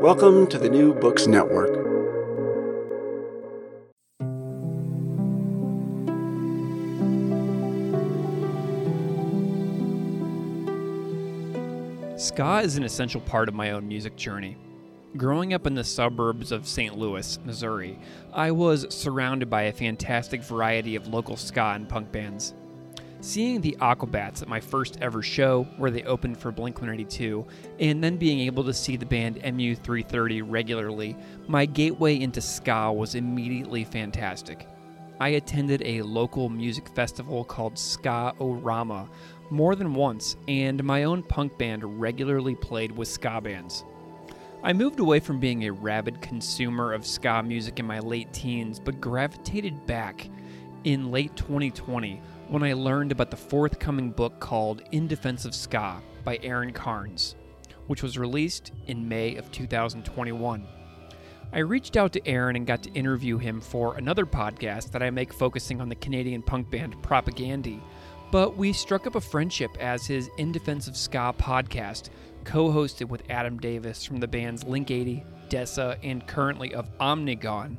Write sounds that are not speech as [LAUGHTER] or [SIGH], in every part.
Welcome to the New Books Network. Ska is an essential part of my own music journey. Growing up in the suburbs of St. Louis, Missouri, I was surrounded by a fantastic variety of local ska and punk bands. Seeing the Aquabats at my first ever show, where they opened for Blink 182, and then being able to see the band MU330 regularly, my gateway into ska was immediately fantastic. I attended a local music festival called Ska Orama more than once, and my own punk band regularly played with ska bands. I moved away from being a rabid consumer of ska music in my late teens, but gravitated back in late 2020 when I learned about the forthcoming book called In Defense of Ska by Aaron Carnes, which was released in May of 2021. I reached out to Aaron and got to interview him for another podcast that I make focusing on the Canadian punk band Propagandhi, but we struck up a friendship as his In Defense of Ska podcast co hosted with Adam Davis from the bands Link 80, Desa, and currently of Omnigone,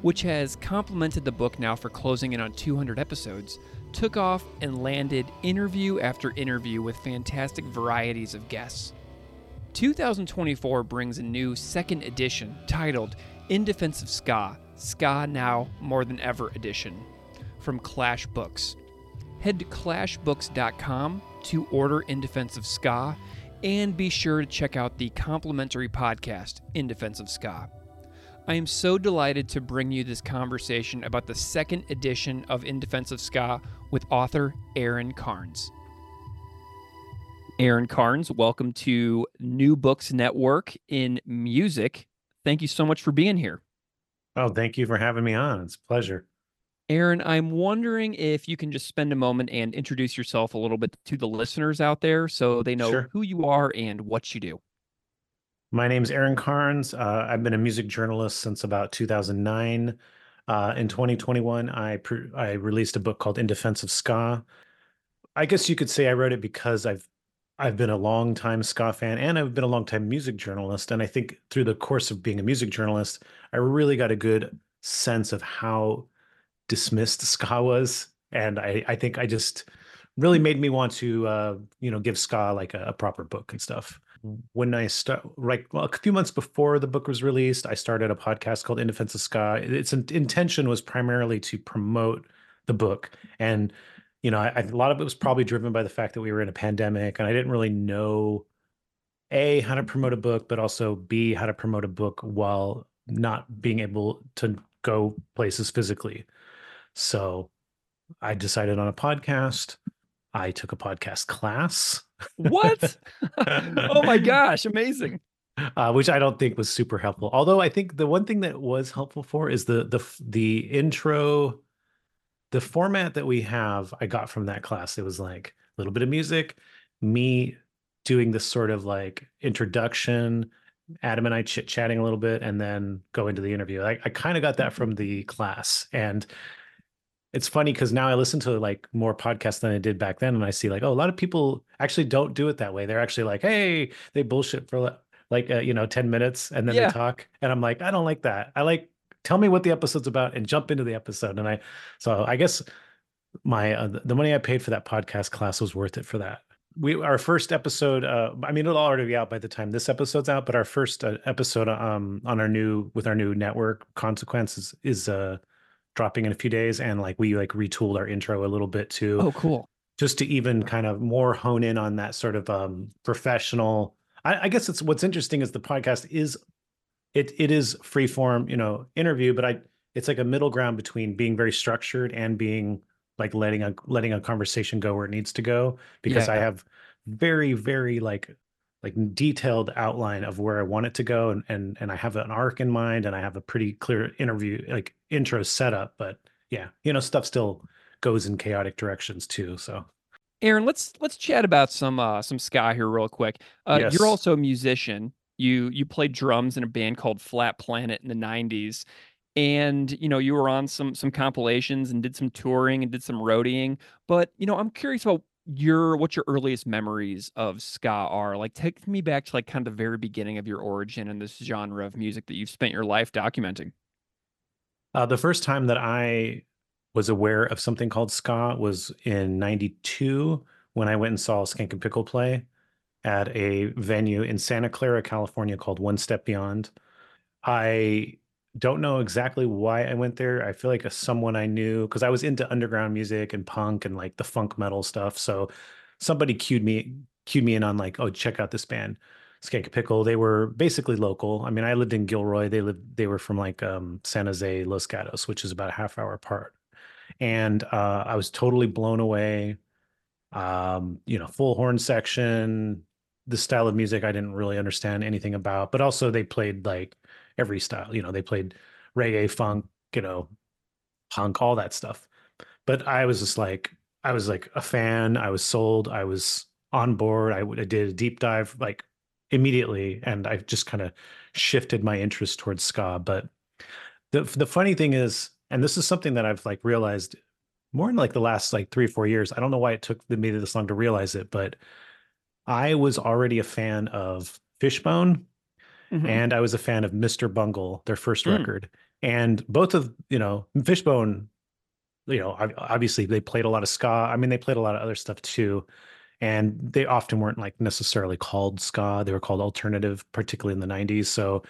which has complemented the book now for closing in on 200 episodes, took off and landed interview after interview with fantastic varieties of guests. 2024 brings a new second edition titled In Defense of Ska, Ska Now More Than Ever edition from Clash Books. Head to clashbooks.com to order In Defense of Ska and be sure to check out the complimentary podcast, In Defense of Ska. I am so delighted to bring you this conversation about the second edition of In Defense of Ska with author Aaron Carnes. Aaron Carnes, welcome to New Books Network in Music. Thank you so much for being here. Oh, thank you for having me on. It's a pleasure. Aaron, I'm wondering if you can just spend a moment and introduce yourself a little bit to the listeners out there so they know sure. who you are and what you do. My name is Aaron Carnes. Uh, I've been a music journalist since about 2009. Uh, in 2021, I I released a book called In Defense of Ska. I guess you could say I wrote it because I've I've been a long time ska fan and I've been a long time music journalist. And I think through the course of being a music journalist, I really got a good sense of how dismissed [LAUGHS] ska was, and I I think I just really made me want to uh, you know give ska like a, a proper book and stuff. When I start, right, well, a few months before the book was released, I started a podcast called In Defense of Ska. Its intention was primarily to promote the book, and you know, a lot of it was probably driven by the fact that we were in a pandemic, and I didn't really know a how to promote a book, but also b how to promote a book while not being able to go places physically. So I decided on a podcast. I took a podcast class. What? [LAUGHS] oh my [LAUGHS] gosh, amazing. Uh, which I don't think was super helpful. Although I think the one thing that was helpful for is the the the intro, the format that we have. I got from that class. It was like a little bit of music, me doing this sort of like introduction, Adam and I chit chatting a little bit, and then go into the interview. I, I kind of got that from the class, and it's funny because now I listen to like more podcasts than I did back then, and I see like, oh, a lot of people actually don't do it that way. They're actually like, hey, they bullshit for like uh, you know ten minutes, and then yeah. they talk, and I'm like, I don't like that. I like tell me what the episode's about and jump into the episode. And I, so I guess my uh, the money I paid for that podcast class was worth it for that. we our first episode. Uh, I mean, it'll already be out by the time this episode's out. But our first uh, episode um on our new with our new network consequences is uh dropping in a few days, and like we like retooled our intro a little bit too. Oh, cool. Just to even kind of more hone in on that sort of um professional. I, I guess it's what's interesting is the podcast is it it is free form, you know, interview, but I it's like a middle ground between being very structured and being like letting a letting a conversation go where it needs to go because I have very very like like detailed outline of where I want it to go and and and I have an arc in mind and I have a pretty clear interview like intro setup but yeah you know stuff still goes in chaotic directions too so Aaron, let's let's chat about some uh some ska here real quick. Uh Yes. you're also a musician. You you played drums in a band called Flat Planet in the 90s. And you know, you were on some some compilations and did some touring and did some roadieing. But you know, I'm curious about your what your earliest memories of ska are. Like take me back to like kind of the very beginning of your origin in this genre of music that you've spent your life documenting. Uh, the first time that I was aware of something called ska was in 92 when I went and saw Skankin' Pickle play at a venue in Santa Clara, California called One Step Beyond. I don't know exactly why I went there. I feel like a, someone I knew because I was into underground music and punk and like the funk metal stuff. So somebody cued me cued me in on like, oh, check out this band, Skankin' Pickle. They were basically local. I mean, I lived in Gilroy. They lived they were from like um, San Jose, Los Gatos, which is about a half hour apart. And uh, I was totally blown away. Um, you know, full horn section, the style of music I didn't really understand anything about, but also they played like every style. You know, they played reggae, funk, you know, punk, all that stuff. But I was just like, I was like a fan. I was sold. I was on board. I did a deep dive like immediately, and I just kind of shifted my interest towards ska. But the the funny thing is, and this is something that I've like realized more in like the last like three or four years. I don't know why it took me this long to realize it, but I was already a fan of Fishbone Mhm. and I was a fan of Mr. Bungle, their first Mm. record. And both of, you know, Fishbone, you know, obviously they played a lot of ska. I mean, they played a lot of other stuff too. And they often weren't like necessarily called ska. They were called alternative, particularly in the 90s. So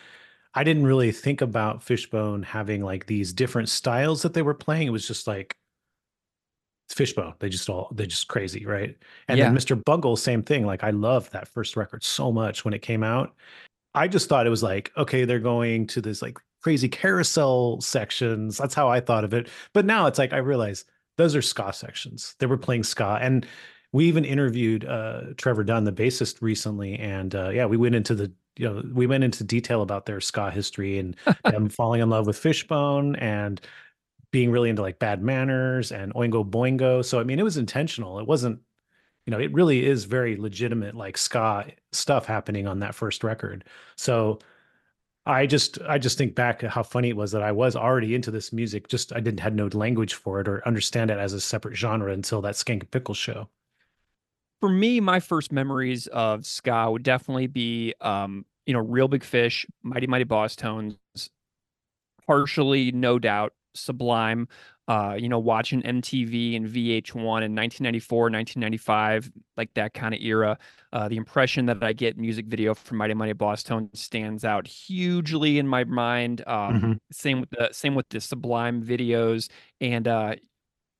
I didn't really think about Fishbone having like these different styles that they were playing. It was just like it's Fishbone. They just all they're just crazy, right? And then Mr. Bungle, same thing. Like I loved that first record so much when it came out. I just thought it was like, okay, they're going to this like crazy carousel sections. That's how I thought of it. But now it's like I realize those are ska sections. They were playing ska. And we even interviewed uh Trevor Dunn, the bassist, recently. And uh yeah, we went into the you know, we went into detail about their ska history and [LAUGHS] them falling in love with Fishbone and being really into like bad manners and Oingo Boingo. So I mean, it was intentional. It wasn't, you know, it really is very legitimate like ska stuff happening on that first record. So I just I just think back how funny it was that I was already into this music. Just I didn't had no language for it or understand it as a separate genre until that Skankin' Pickle show. for me, my first memories of ska would definitely be, um, you know, Real Big Fish, Mighty Mighty Bosstones, partially, no doubt, Sublime. Uh, you know, watching MTV and VH1 in 1994, 1995, like that kind of era. Uh, the impression that I get music video from Mighty Mighty Bosstones stands out hugely in my mind. Um, Mhm. Same with the same with the Sublime videos, and uh,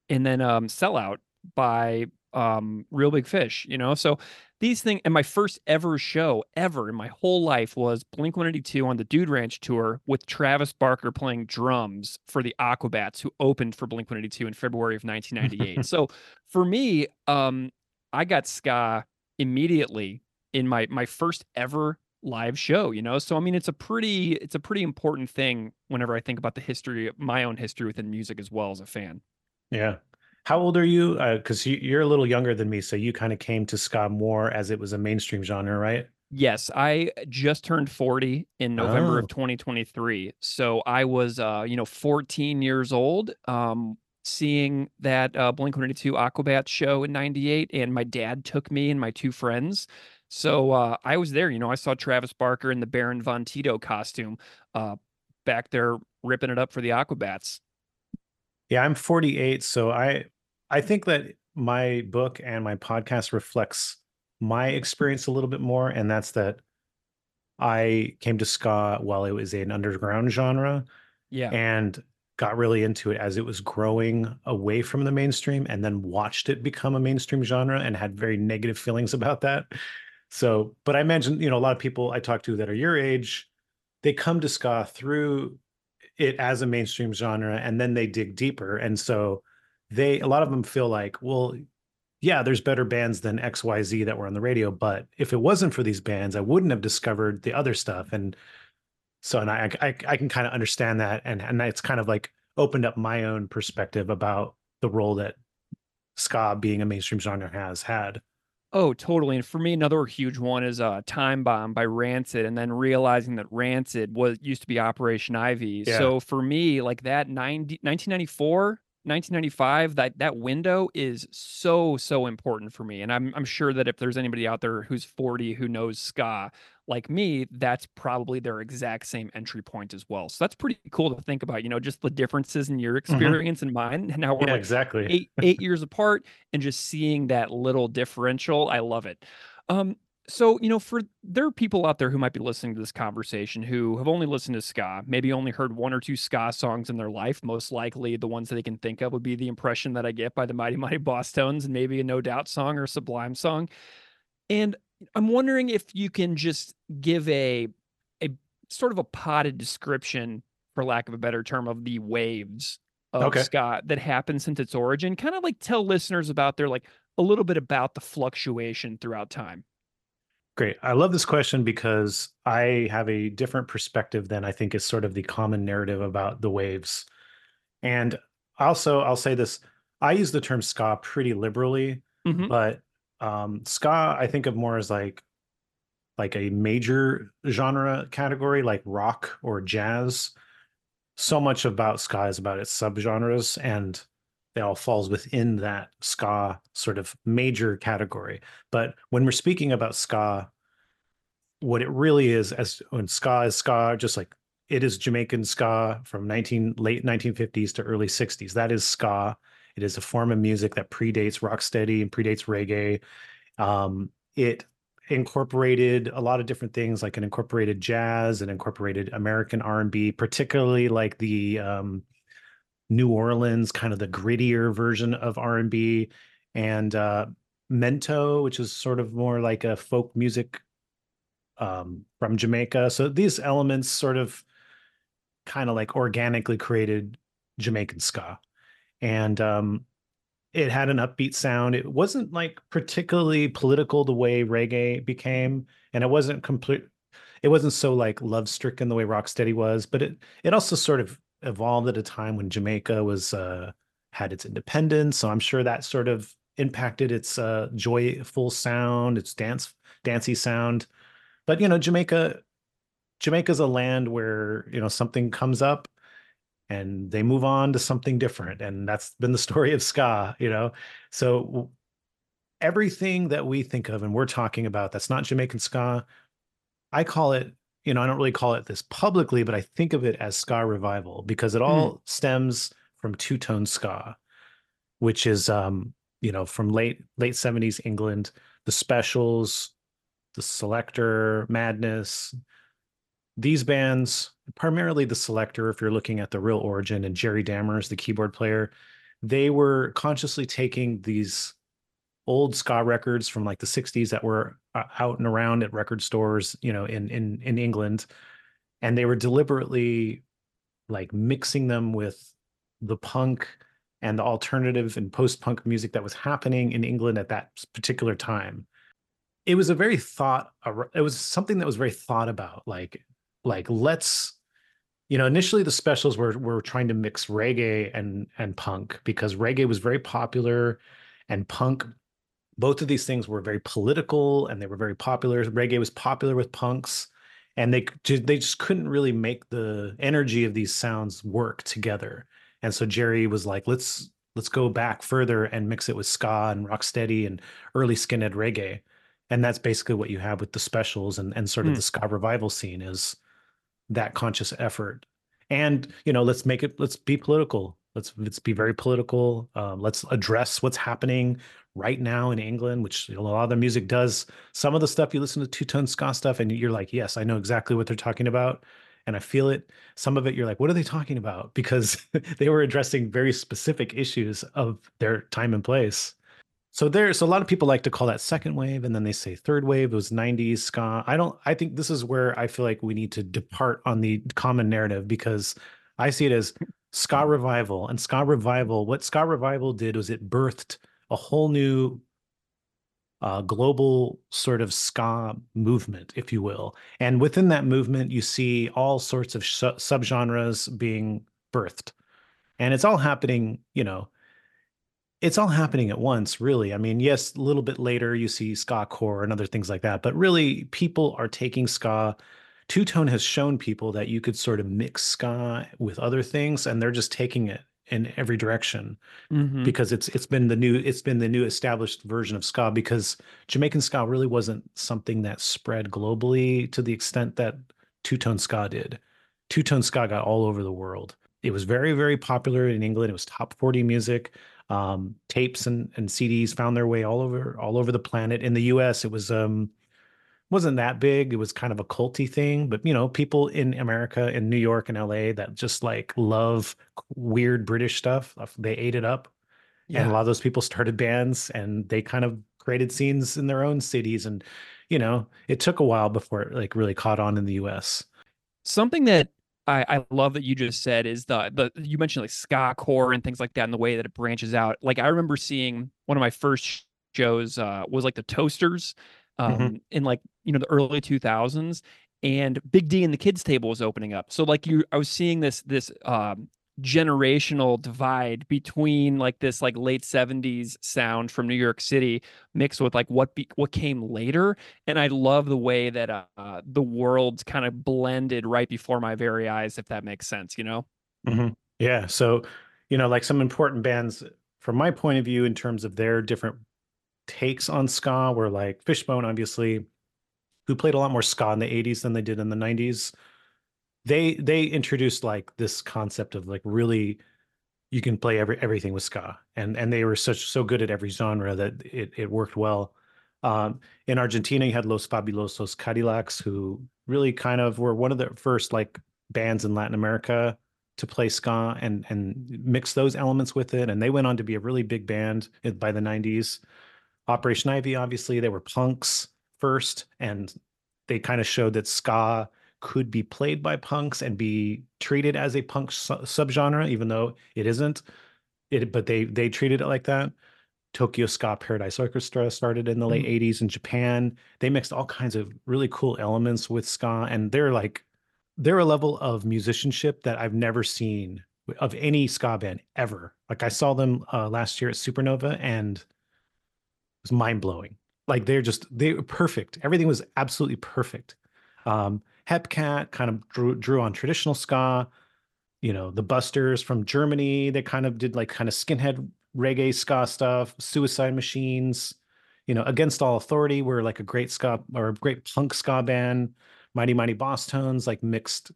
and then um sellout by um real big fish you know so these things and my first ever show ever in my whole life was blink 182 on the dude ranch tour with travis barker playing drums for the aquabats who opened for blink 182 in february of 1998 [LAUGHS] so for me um i got ska immediately in my my first ever live show you know? So i mean it's a pretty it's a pretty important thing whenever i think about the history of my own history within music as well as a fan. Yeah. How old are you? Because you, you're a little younger than me, so you kind of came to ska more as it was a mainstream genre, right? Yes, I just turned 40 in November Oh. of 2023. So I was uh, you know, 14 years old, um, seeing that uh Blink 182 Aquabats show in 98 and my dad took me and my two friends. So uh I was there, you know, I saw Travis Barker in the Baron Von Tito costume uh back there ripping it up for the Aquabats. Yeah, I'm 48, so I I think that my book and my podcast reflects my experience a little bit more, and that's that I came to ska while it was an underground genre Yeah. and got really into it as it was growing away from the mainstream and then watched it become a mainstream genre and had very negative feelings about that. So, but I imagine, you know, a lot of people I talk to that are your age, they come to ska through it as a mainstream genre and then they dig deeper. And so they, a lot of them feel like, well, yeah, there's better bands than XYZ that were on the radio, but if it wasn't for these bands, I wouldn't have discovered the other stuff. And so, and I, I, I can kind of understand that. And, and it's kind of like opened up my own perspective about the role that ska being a mainstream genre has had. Oh, totally. And for me, another huge one is uh, Time Bomb by Rancid, and then realizing that Rancid was used to be Operation Ivy. Yeah. So for me, like that 90, 1994, 1995, that that window is so so important for me. And I'm I'm sure that if there's anybody out there who's 40 who knows ska like me, that's probably their exact same entry point as well. So that's pretty cool to think about. You know, just the differences in your experience and mine, and how we're Yeah, like exactly. eight eight [LAUGHS] years apart and just seeing that little differential i love it um so you know for there are people out there who might be listening to this conversation who have only listened to ska maybe only heard one or two ska songs in their life. Most likely the ones that they can think of would be the impression that i get by the mighty mighty bosstones and maybe a no doubt song or a sublime song. And i'm wondering if you can just give a a sort of a potted description for lack of a better term of the waves of Okay. ska that happened since its origin. Kind of like tell listeners about their like a little bit about the fluctuation throughout time Great. I love this question because I have a different perspective than I think is sort of the common narrative about the waves. And also, I'll say this I use the term ska pretty liberally, Mhm. but um, ska I think of more as like like a major genre category like rock or jazz. So much about ska is about its subgenres and it all falls within that ska sort of major category. But when we're speaking about ska, what it really is as when ska is ska, just like it is Jamaican ska from 19 late 1950s to early 60s. That is ska. It is a form of music that predates rocksteady and predates reggae. Um, it incorporated a lot of different things, like it incorporated jazz and incorporated American R&B, particularly like the um, New Orleans, kind of the grittier version of R&B, and uh, mento, which is sort of more like a folk music um, from Jamaica. So these elements sort of kind of like organically created Jamaican ska. And um, it had an upbeat sound. It wasn't like particularly political the way reggae became, and it wasn't complete. It wasn't so like love stricken the way Rocksteady was, but it it also sort of evolved at a time when Jamaica was uh, had its independence. So I'm sure that sort of impacted its uh, joyful sound, its dance dancey sound. But you know, Jamaica Jamaica's a land where you know something comes up and they move on to something different and that's been the [LAUGHS] story of ska you know so everything that we think of and we're talking about that's not jamaican ska i call it you know i don't really call it this publicly but i think of it as ska revival because it all stems from two-tone ska which is um you know from late late 70s england the specials the selecter madness. These bands, primarily the Selecter, if you're looking at the real origin, and Jerry Dammers, the keyboard player, they were consciously taking these old ska records from like the 60s that were uh, out and around at record stores, you know, in in in England, and they were deliberately like mixing them with the punk and the alternative and post-punk music that was happening in England at that particular time. It was a very thought it was something that was very thought about like like let's you know initially the specials were were trying to mix reggae and and punk because reggae was very popular and punk both of these things were very political and they were very popular. Reggae was popular with punks and they they just couldn't really make the energy of these sounds work together. And so jerry was like let's let's go back further and mix it with ska and rocksteady and early skinhead reggae. And that's basically what you have with the specials and and sort of Hmm. the ska revival scene is that conscious effort. And you know let's make it let's be political. Let's let's be very political. Um, let's address what's happening right now in England, which a lot of the music does. Some of the stuff you listen to two tone ska stuff, and you're like, yes, I know exactly what they're talking about, and I feel it. Some of it, you're like, what are they talking about? [LAUGHS] Because [LAUGHS] they were addressing very specific issues of their time and place. So there's so a lot of people like to call that second wave, and then they say third wave. It was 90s ska. I don't. I think this is where I feel like we need to depart on the common narrative because I see it as ska mm-hmm. revival and ska revival. What ska revival did was it birthed a whole new uh, global sort of ska movement, if you will. And within that movement, you see all sorts of su- subgenres being birthed, and it's all happening. You know it's all happening at once, really. I mean, yes, a little bit later you see ska core and other things like that, but really people are taking ska. Two Tone has shown people that you could sort of mix ska with other things, and they're just taking it in every direction Mhm. because it's it's been the new it's been the new established version of ska because Jamaican ska really wasn't something that spread globally to the extent that two tone ska did. Two tone ska got all over the world. It was very very popular in England. It was top 40 music. Um, tapes and, and CDs found their way all over all over the planet. In the US, it was um wasn't that big. It was kind of a culty thing, but you know, people in America, in New York and LA that just like love weird British stuff, uh, they ate it up. And a lot of those people started bands and they kind of created scenes in their own cities. And, you know, it took a while before it like really caught on in the US. Something that I, I love that you just said is the the you mentioned like ska core and things like that and the way that it branches out. Like I remember seeing one of my first shows uh, was like the Toasters um, Mhm. in like you know the early 2000s and Big D and the Kids Table was opening up. So like you I was seeing this this um, generational divide between like this like late 70s sound from New York City mixed with like what be, what came later and I love the way that uh, uh, the worlds kind of blended right before my very eyes if that makes sense you know Mhm. Yeah. So, you know, like some important bands from my point of view in terms of their different takes on ska were like Fishbone, obviously, who played a lot more ska in the 80s than they did in the 90s. They they introduced like this concept of like really you can play every everything with ska. And and they were such so good at every genre that it it worked well. Um, in Argentina, you had Los Fabulosos Cadillacs, who really kind of were one of the first like bands in Latin America to play ska and and mix those elements with it. And they went on to be a really big band by the 90s. Operation Ivy, obviously, they were punks first, and they kind of showed that ska could be played by punks and be treated as a punk su- subgenre, even though it isn't. It, but they they treated it like that. Tokyo Ska Paradise Orchestra started in the late 80s in Japan. They mixed all kinds of really cool elements with ska, and they're like they're a level of musicianship that I've never seen of any ska band ever. Like I saw them uh, last year at Supernova, and was mind blowing. Like they're just they were perfect. Everything was absolutely perfect. Um, Hepcat kind of drew drew on traditional ska. You know, the Busters from Germany, they kind of did like kind of skinhead reggae ska stuff. Suicide Machines, you know, Against All Authority were like a great ska or a great punk ska band. Mighty Mighty Bosstones, like mixed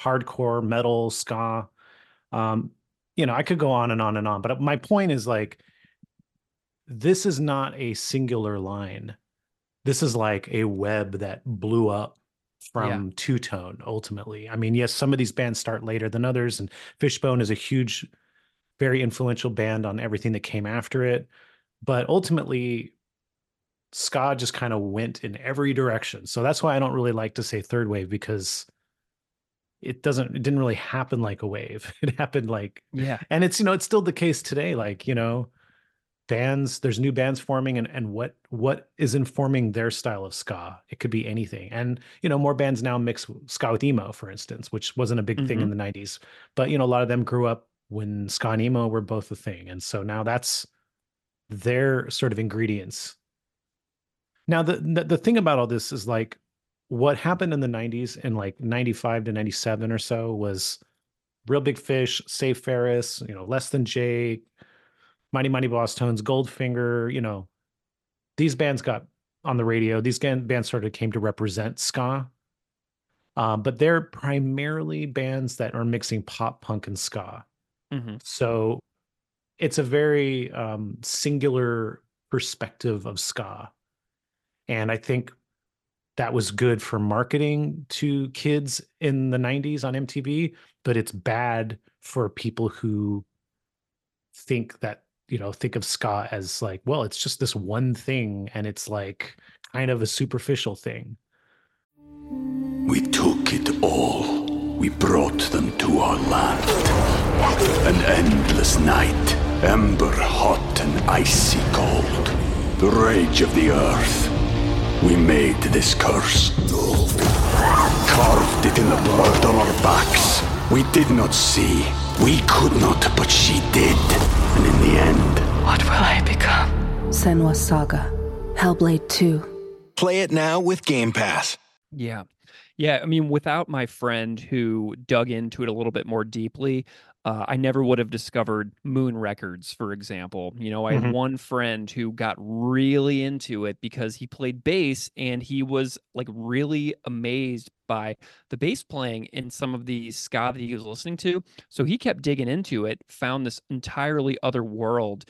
hardcore metal ska. Um, you know, I could go on and on and on, but my point is like, this is not a singular line. This is like a web that blew up from two tone ultimately. I mean, yes, some of these bands start later than others, and Fishbone is a huge, very influential band on everything that came after it. But ultimately, ska just kind of went in every direction. So that's why I don't really like to say third wave because it doesn't it didn't really happen like a wave. [LAUGHS] It happened like yeah and it's you know it's still the case today like you know bands there's new bands forming and and what what is informing their style of ska. It could be anything. And you know more bands now mix ska with emo for instance which wasn't a big thing in mm-hmm. the 90s but you know a lot of them grew up when ska and emo were both a thing. And so now that's their sort of ingredients. Now the the, the thing about all this is like what happened in the 90s in like 95 to 97 or so was real big fish save ferris you know less than jake mighty mighty bosstones goldfinger you know these bands got on the radio. These bands sort of came to represent ska. Um, but they're primarily bands that are mixing pop punk and ska. Hmm so it's a very um, singular perspective of ska. And I think that was good for marketing to kids in the 90s on MTV, but it's bad for people who think that, you know, think of ska as like, well, it's just this one thing and it's like kind of a superficial thing. We took it all. We brought them to our land. An endless night, ember hot and icy cold. The rage of the earth. We made this curse. Carved it in the blood on our backs. We did not see. We could not, but she did. And in the end, What will I become? Senua Saga. Hellblade 2. Play it now with Game Pass. Yeah. Yeah. I mean, without my friend who dug into it a little bit more deeply, uh, I never would have discovered Moon Records, for example. You know, I had Mhm. one friend who got really into it because he played bass and he was like really amazed by the bass playing in some of the ska that he was listening to. So he kept digging into it, found this entirely other world.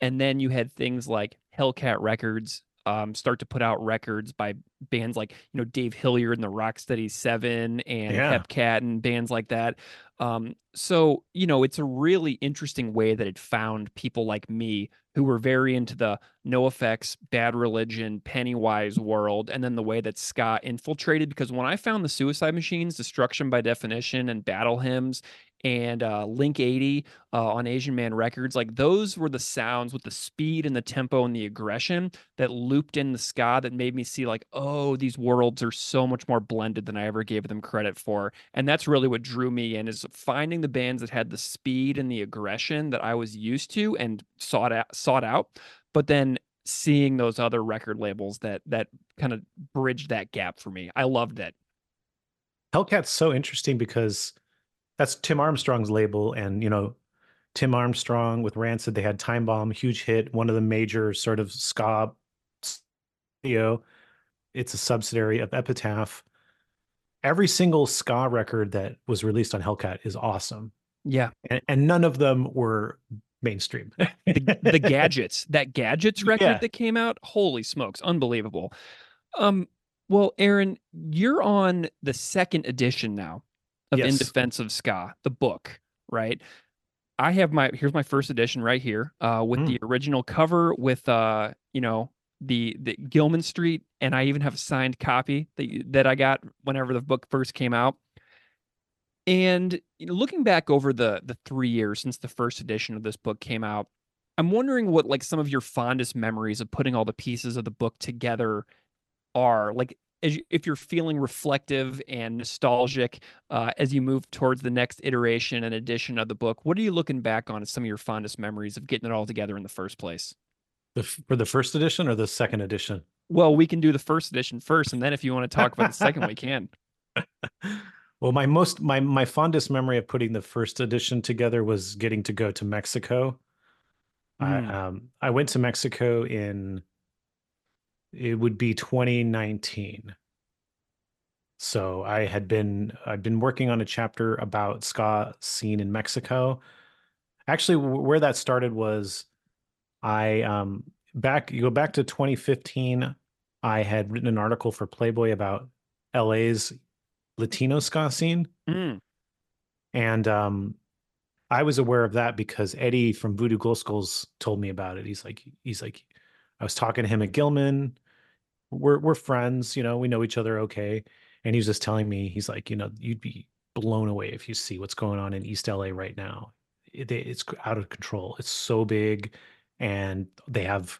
And then you had things like Hellcat Records um, start to put out records by bands like you know Dave Hillyard and the Rocksteady Seven and Yeah. Hepcat and bands like that. Um, so you know it's a really interesting way that it found people like me who were very into the NOFX, Bad Religion, Pennywise world, and then the way that ska infiltrated. Because when I found the Suicide Machines, Destruction by Definition, and Battle Hymns, and uh, Link 80 uh, on Asian Man Records, like those were the sounds with the speed and the tempo and the aggression that looped in the ska that made me see like, oh, these worlds are so much more blended than I ever gave them credit for. And that's really what drew me in is finding the bands that had the speed and the aggression that I was used to and sought out, sought out, but then seeing those other record labels that that kind of bridged that gap for me. I loved it. Hellcat's so interesting because that's Tim Armstrong's label, and you know, Tim Armstrong with Rancid, they had Time Bomb, huge hit, one of the major sort of ska studio. It's a subsidiary of Epitaph. Every single ska record that was released on Hellcat is awesome, Yeah. and, and none of them were mainstream. the, the [LAUGHS] Gadjits that Gadjits record Yeah. that came out holy smokes unbelievable um well aaron you're on the second edition now of in defense of ska the book right? I have my here's my first edition right here uh with the original cover with uh you know the the gilman street and i even have a signed copy that you- that i got whenever the book first came out. And looking back over the the three years since the first edition of this book came out, I'm wondering what like some of your fondest memories of putting all the pieces of the book together are. Like, as you, if you're feeling reflective and nostalgic uh, as you move towards the next iteration and edition of the book, what are you looking back on as some of your fondest memories of getting it all together in the first place? the, for the first edition or the second edition? Well, we can do the first edition first, and then if you want to talk about the second, we [LAUGHS] can. Well, my most my my fondest memory of putting the first edition together was getting to go to Mexico. Mm. I um I went to Mexico in it would be 2019. So I had been I'd been working on a chapter about ska scene in Mexico. Actually, where that started was I um back you go back to 2015. I had written an article for Playboy about LA's Latino ska scene. Mm. And um, I was aware of that because Eddie from Voodoo Glow Skulls told me about it. He's like, he's like, I was talking to him at Gilman. We're we're friends, you know, we know each other okay. And he was just telling me, he's like, you know, you'd be blown away if you see what's going on in East LA right now. It, it's out of control. It's so big, and they have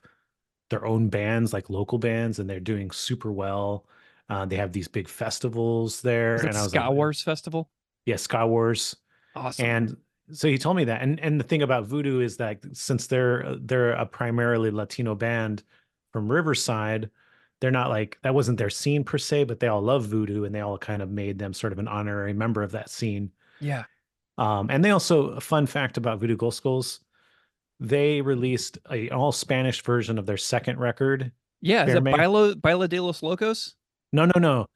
their own bands, like local bands, and they're doing super well. Uh, they have these big festivals there, and I was Ska like, Wars Festival? yeah, Ska Wars. Awesome. And so he told me that. And and the thing about Voodoo is that since they're they're a primarily Latino band from Riverside, they're not like that wasn't their scene per se, but they all love Voodoo and they all kind of made them sort of an honorary member of that scene. yeah. Um, and they also a fun fact about Voodoo Glow Skulls, they released a all Spanish version of their second record. Yeah. Is it? Baila, Baila de los Locos? No, no, no.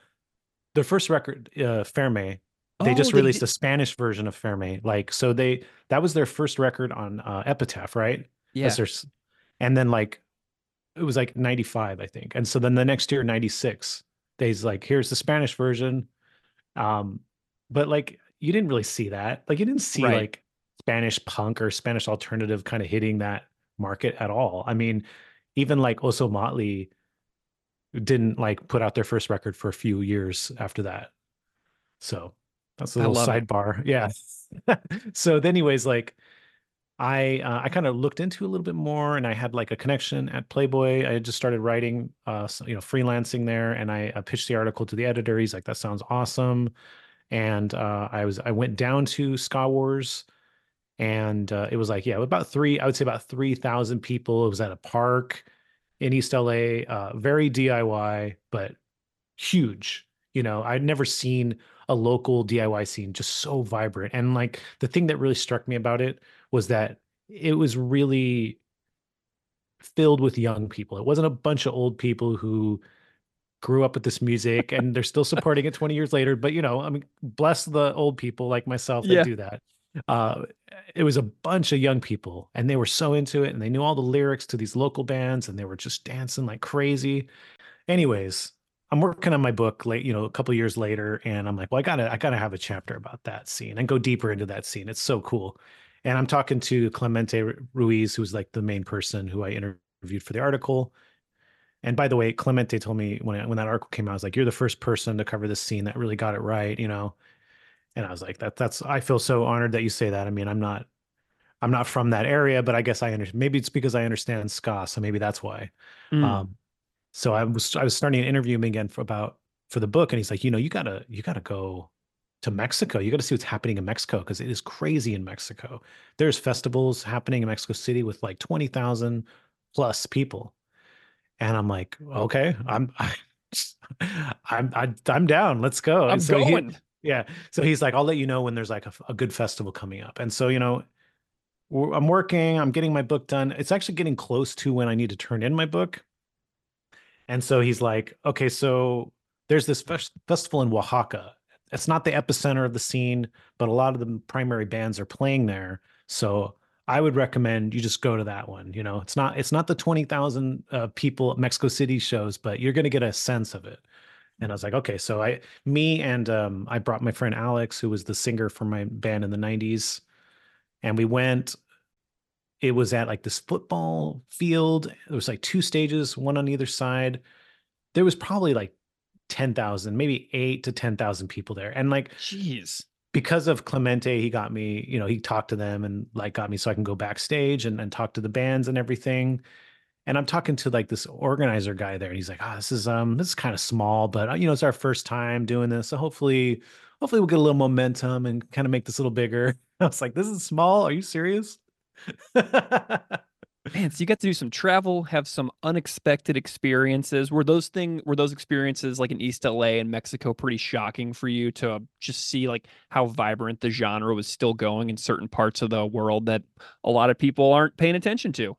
Their first record, uh, Firme, they Oh, just released a Spanish version of Firme. Like, so they that was their first record on uh, Epitaph, right? Yeah. Their and then like it was like 95, I think. And so then the next year, 96, they's like, here's the Spanish version. Um, but like you didn't really see that. Like you didn't see Right. like Spanish punk or Spanish alternative kind of hitting that market at all. I mean, even like Ozomatli didn't like put out their first record for a few years after that. So that's a little love it. sidebar. Yeah. [LAUGHS] so anyways, like I uh, I kind of looked into a little bit more, and I had like a connection at Playboy. I had just started writing, uh, you know, freelancing there, and I, I pitched the article to the editor. He's like, "That sounds awesome," and uh, I was I went down to Ska Wars, and uh, it was like yeah, about three. I would say about three thousand people. It was at a park in East LA, uh, very DIY, but huge. You know, I'd never seen a local DIY scene just so vibrant. And like the thing that really struck me about it was that it was really filled with young people. It wasn't a bunch of old people who grew up with this music and they're still [LAUGHS] supporting it 20 years later. But you know, I mean, bless the old people like myself that Yeah. do that. Uh, it was a bunch of young people and they were so into it and they knew all the lyrics to these local bands and they were just dancing like crazy. Anyways, I'm working on my book late, you know, a couple years later, and I'm like, well, I gotta, I gotta have a chapter about that scene and go deeper into that scene. It's so cool. And I'm talking to Clemente Ruiz, who's like the main person who I interviewed for the article. And by the way, Clemente told me when I, when that article came out, I was like, "You're the first person to cover this scene that really got it right," you know. And I was like, "That that's I feel so honored that you say that. I mean, I'm not I'm not from that area, but I guess I understand. Maybe it's because I understand ska, so maybe that's why." Mm. Um, so I was I was starting to interview him again for about for the book, and he's like, "You know, you gotta you gotta go to Mexico. You got to see what's happening in Mexico because it is crazy in Mexico. There's festivals happening in Mexico City with like 20,000 plus people. And I'm like, okay, I'm [LAUGHS] I'm I, I'm down. Let's go. I'm so he- going. yeah. So he's like, I'll let you know when there's like a good festival coming up. And so, you know, I'm working, I'm getting my book done. It's actually getting close to when I need to turn in my book. And so he's like, okay, so there's this fes- festival in Oaxaca. It's not the epicenter of the scene, but a lot of the primary bands are playing there. So I would recommend you just go to that one. You know, it's not it's not the twenty thousand uh, people at Mexico City shows, but you're going to get a sense of it. And I was like, okay, so I, me and um, I brought my friend Alex, who was the singer for my band in the '90s, and we went. It was at like this football field. There was like two stages, one on either side. There was probably like ten thousand, maybe eight to ten thousand people there, and like Jeez. because of Clemente, he got me, you know, he talked to them and like got me so I can go backstage and, and talk to the bands and everything. And I'm talking to like this organizer guy there, and he's like, "Ah, this is um, this is kind of small, but uh, you know, it's our first time doing this, so hopefully, hopefully we'll get a little momentum and kind of make this a little bigger." [LAUGHS] I was like, "This is small? Are you serious?" Man, so you got to do some travel, have some unexpected experiences. Were those thing were those experiences like in East LA and Mexico pretty shocking for you to just see like how vibrant the genre was still going in certain parts of the world that a lot of people aren't paying attention to?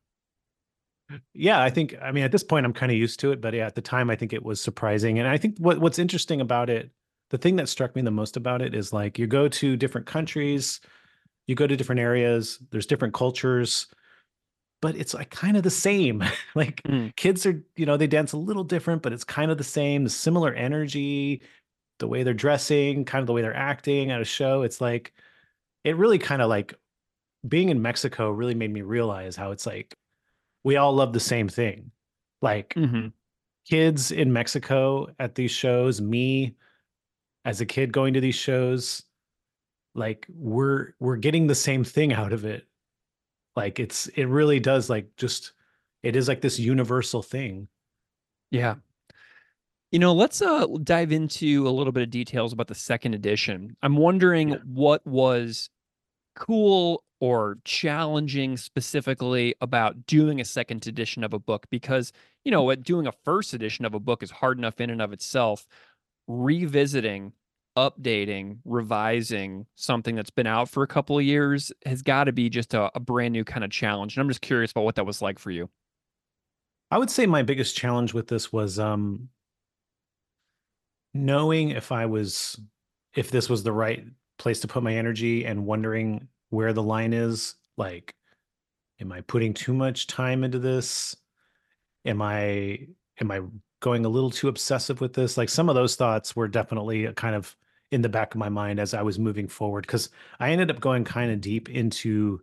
yeah i think i mean at this point i'm kind of used to it but yeah at the time i think it was surprising and i think what, what's interesting about it the thing that struck me the most about it is like you go to different countries you go to different areas there's different cultures but it's like kind of the same [LAUGHS] like Mm. kids are you know they dance a little different but it's kind of the same the similar energy the way they're dressing kind of the way they're acting at a show it's like it really kind of like being in mexico really made me realize how it's like we all love the same thing. Like Mm-hmm. kids in Mexico at these shows, me as a kid going to these shows, like we're we're getting the same thing out of it. Like it's it really does like just it is like this universal thing. Yeah. You know, let's uh dive into a little bit of details about the second edition. I'm wondering Yeah. what was cool or challenging specifically about doing a second edition of a book because, you know, what doing a first edition of a book is hard enough in and of itself. Revisiting, updating, revising something that's been out for a couple of years has got to be just a, a brand new kind of challenge. And I'm just curious about what that was like for you. I would say my biggest challenge with this was um knowing if I was if this was the right place to put my energy and wondering where the line is like am I putting too much time into this? am I am I going a little too obsessive with this? Like some of those thoughts were definitely a kind of in the back of my mind as I was moving forward because I ended up going kind of deep into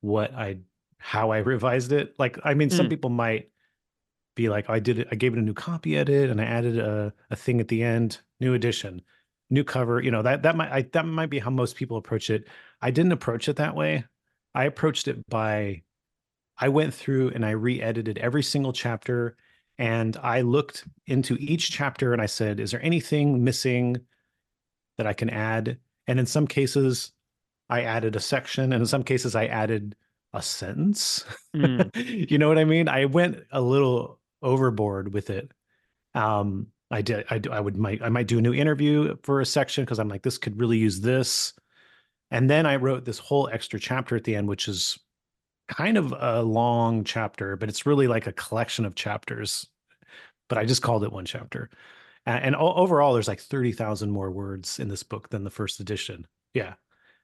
what I how I [LAUGHS] revised it. Like I mean, some Mm. people might be like, I did it, I gave it a new copy edit and I added a, a thing at the end, new edition, new cover. You know, that that might I, that might be how most people approach it. I didn't approach it that way. I approached it by I went through and I re-edited every single chapter and I looked into each chapter and I said, is there anything missing that I can add? And in some cases, I added a section, and in some cases, I added a sentence. Mm. [LAUGHS] you know what I mean? I went a little overboard with it. Um, I did. I, I would might I might do a new interview for a section because I'm like this could really use this, and then I wrote this whole extra chapter at the end, which is kind of a long chapter, but it's really like a collection of chapters. But I just called it one chapter, and, overall, there's like thirty thousand more words in this book than the first edition. Yeah,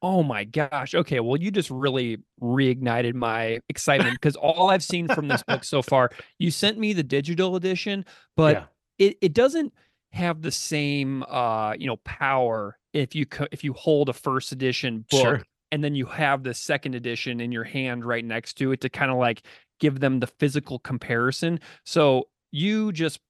Oh my gosh. Okay. Well, you just really reignited my excitement [LAUGHS] because all I've seen from this book so far, you sent me the digital edition, but yeah, it, it doesn't have the same uh you know power if you co- if you hold a first edition book Sure. and then you have the second edition in your hand right next to it to kind of like give them the physical comparison. So you just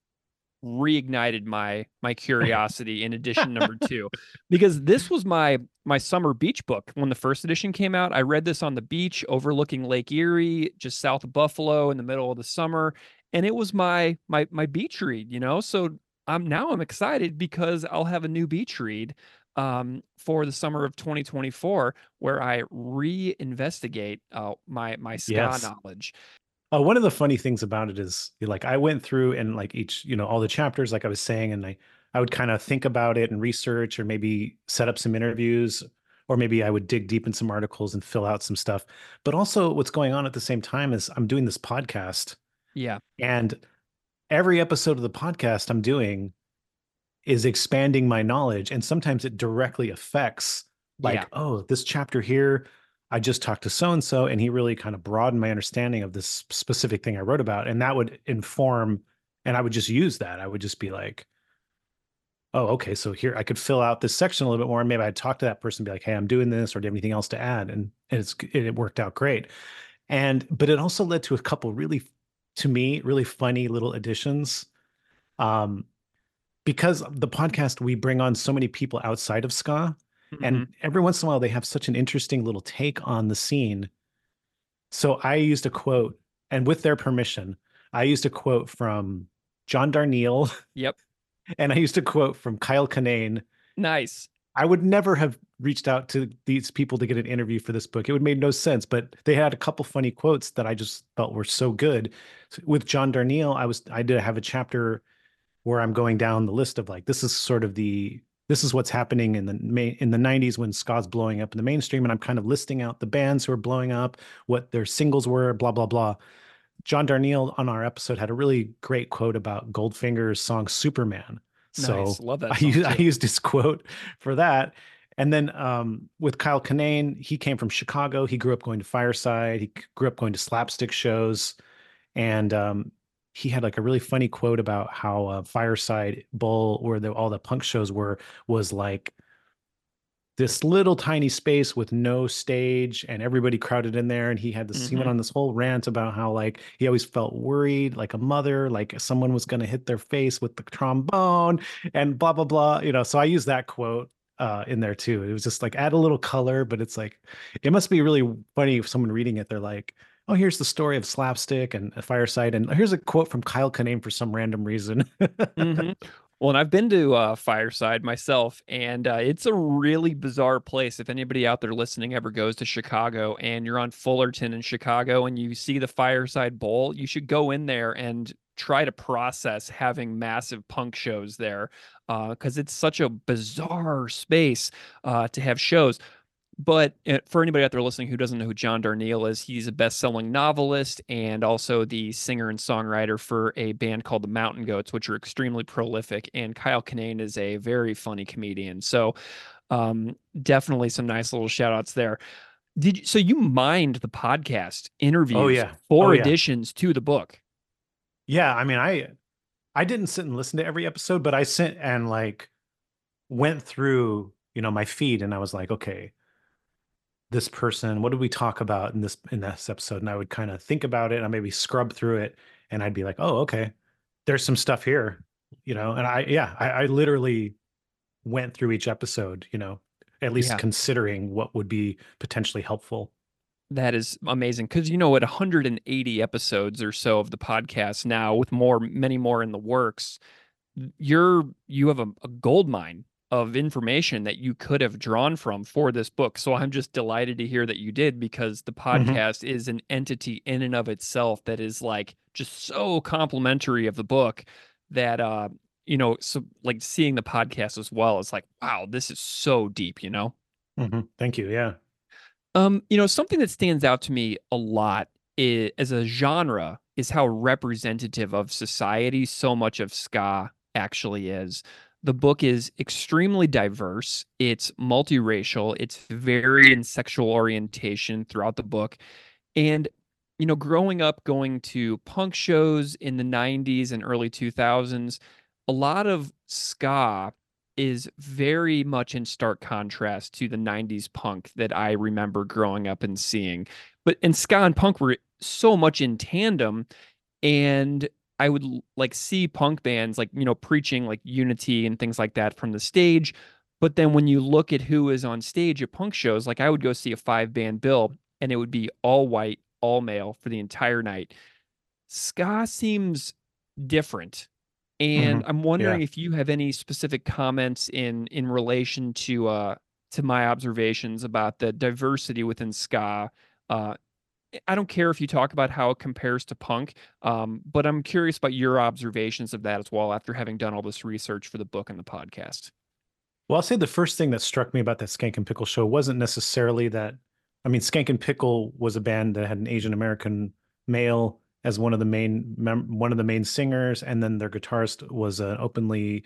reignited my my [LAUGHS] curiosity in edition number 2 because this was my my summer beach book when the first edition came out. I read this on the beach overlooking Lake Erie just south of Buffalo in the middle of the summer and it was my my my beach read, you know? So I'm now I'm excited because I'll have a new beach read um for the summer of 2024 where I reinvestigate uh my my ska Yes. knowledge. Uh, one of the funny things about it is like I went through and like each, you know, all the chapters, like I was saying, and I I would kind of think about it and research or maybe set up some interviews, or maybe I would dig deep in some articles and fill out some stuff. But also what's going on at the same time is I'm doing this podcast Yeah. and every episode of the podcast I'm doing is expanding my knowledge. And sometimes it directly affects like, Yeah. oh, this chapter here, I just talked to so and so, and he really kind of broadened my understanding of this specific thing I wrote about. And that would inform, and I would just use that. I would just be like, oh, okay, so here I could fill out this section a little bit more. And maybe I'd talk to that person, be like, hey, I'm doing this, or do you have anything else to add? And, and it's it worked out great. And but it also led to a couple really, to me, really funny little additions. Um, because the podcast we bring on so many people outside of ska, and Mhm. every once in a while they have such an interesting little take on the scene. So I used a quote, and with their permission, I used a quote from John Darnielle, [LAUGHS] Yep. and I used a quote from Kyle Kinane. Nice. I would never have reached out to these people to get an interview for this book. It would made no sense, but they had a couple funny quotes that I just felt were so good. So with John Darnielle, I was I did have a chapter where I'm going down the list of like this is sort of the this is what's happening in the main in the 90s when ska's blowing up in the mainstream and I'm kind of listing out the bands who are blowing up, what their singles were, blah blah blah. John Darnielle on our episode had a really great quote about Goldfinger's song Superman. So Nice. Love that I used, I used his quote for that. And then um, with Kyle Kinane, he came from Chicago. He grew up going to Fireside. He grew up going to slapstick shows. And um, he had like a really funny quote about how uh, Fireside Bowl, where the, all the punk shows were, was like this little tiny space with no stage and everybody crowded in there. And he had this, he went Mhm. on this whole rant about how like he always felt worried, like a mother, like someone was going to hit their face with the trombone and blah, blah, blah. You know, so I use that quote uh in there too. It was just like add a little color, but it's like it must be really funny if someone reading it, they're like, oh, here's the story of slapstick and a fireside. And here's a quote from Kyle Kinane for some random reason. Mhm. [LAUGHS] Well, and I've been to uh, Fireside myself, and uh, it's a really bizarre place. If anybody out there listening ever goes to Chicago and you're on Fullerton in Chicago and you see the Fireside Bowl, you should go in there and try to process having massive punk shows there Uh because it's such a bizarre space uh, to have shows. But uh, for anybody out there listening who doesn't know who John Darnielle is, he's a best-selling novelist and also the singer and songwriter for a band called the Mountain Goats, which are extremely prolific. And Kyle Kinane is a very funny comedian. So um, definitely some nice little shout outs there. Did you, so you mined the podcast interviews Oh, yeah. for Oh, yeah. to the book? Yeah, I mean, I I didn't sit and listen to every episode, but I sent and like went through, you know, my feed and I was like, okay, this person, what did we talk about in this in this episode? And I would kind of think about it and I maybe scrub through it and I'd be like, oh, okay, there's some stuff here, you know. And I yeah, I, I literally went through each episode, you know, at least Yeah. considering what would be potentially helpful. That is amazing because you know at 180 episodes or so of the podcast now, with more, many more in the works, you're you have a, a gold mine of information that you could have drawn from for this book. So I'm just delighted to hear that you did because the podcast is an entity in and of itself that is like just so complimentary of the book that uh you know so like seeing the podcast as well it's like wow this is so deep you know Mhm. Thank you. Yeah. um, you know, something that stands out to me a lot i as a genre is how representative of society so much of ska actually is. The book is extremely diverse. It's multiracial. It's varied in sexual orientation throughout the book. And, you know, growing up going to punk shows in the 90s and early 2000s, a lot of ska is very much in stark contrast to the 90s punk that I remember growing up and seeing. But and ska and punk were so much in tandem and I would like see punk bands like, you know, preaching like unity and things like that from the stage. But then when you look at who is on stage at punk shows, like I would go see a five band bill and it would be all white, all male for the entire night. Ska seems different. And I'm wondering if you have any specific comments in in relation to uh to my observations about the diversity within ska. Uh I don't care if you talk about how it compares to punk, um, but I'm curious about your observations of that as well after having done all this research for the book and the podcast. Well, I'll say the first thing that struck me about that Skankin' Pickle show wasn't necessarily that. I mean, Skankin' Pickle was a band that had an Asian American male as one of the main mem- one of the main singers, and then their guitarist was an openly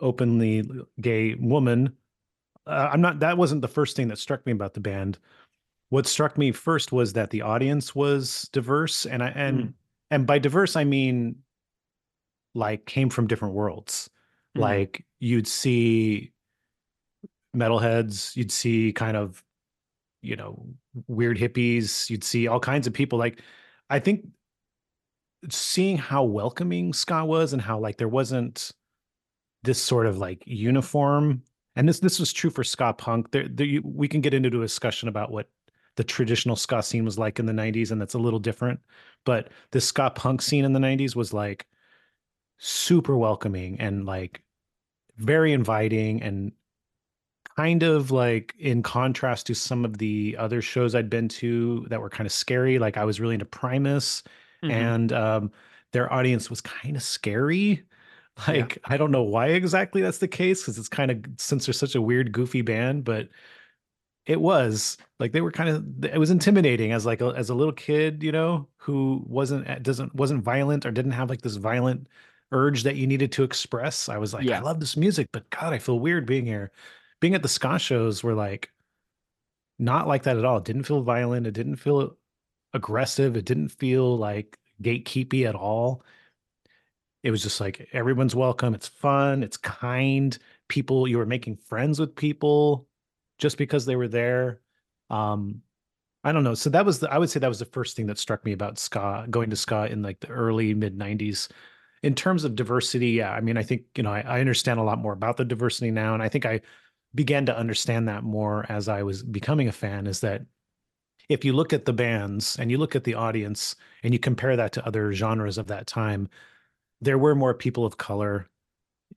openly gay woman. Uh, I'm not. That wasn't the first thing that struck me about the band. What struck me first was that the audience was diverse, and I and Mm. and by diverse I mean like came from different worlds. Mhm. Like you'd see metalheads, you'd see kind of, you know, weird hippies, you'd see all kinds of people. Like, I think seeing how welcoming ska was and how like there wasn't this sort of like uniform, and this this was true for ska punk. There, there you, we can get into a discussion about what the traditional ska scene was like in the 90s, and that's a little different. But the ska punk scene in the 90s was like super welcoming and like very inviting and kind of like in contrast to some of the other shows I'd been to that were kind of scary. Like I was really into Primus Mhm. and um their audience was kind of scary. Yeah. Like I don't know why exactly that's the case because it's kind of since they're such a weird goofy band, but it was like they were kind of it was intimidating as like a, as a little kid, you know, who wasn't uh, doesn't wasn't violent or didn't have like this violent urge that you needed to express. I was like, Yeah. I love this music, but God, I feel weird being here. Being at the ska shows were like not like that at all. It didn't feel violent. It didn't feel aggressive. It didn't feel like gatekeepy at all. It was just like everyone's welcome. It's fun. It's kind. People, you were making friends with people just because they were there. Um, I don't know. So that was the, I would say that was the first thing that struck me about ska, going to ska in like the early mid 90s. In terms of diversity, yeah, I mean, I think, you know, I, I understand a lot more about the diversity now. And I think I began to understand that more as I was becoming a fan is that if you look at the bands and you look at the audience and you compare that to other genres of that time, there were more people of color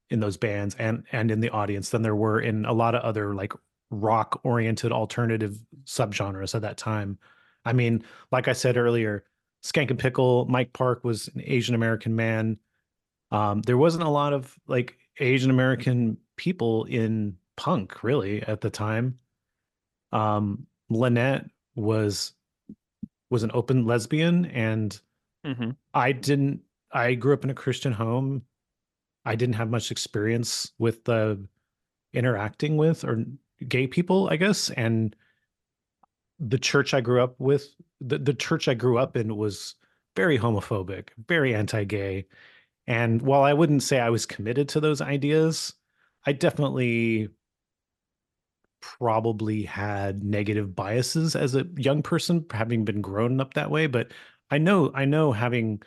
in those bands and and in the audience than there were in a lot of other like rock oriented alternative subgenres at that time. I mean, like I said earlier, Skankin' Pickle, Mike Park was an Asian American man. Um, there wasn't a lot of like Asian American people in punk really at the time. Um, Lynette was was an open lesbian and Mhm. I didn't I grew up in a Christian home. I didn't have much experience with the interacting with or gay people, I guess. And the church I grew up with, the, the church I grew up in was very homophobic, very anti-gay. And while I wouldn't say I was committed to those ideas, I definitely probably had negative biases as a young person, having been grown up that way. But I know, I know, having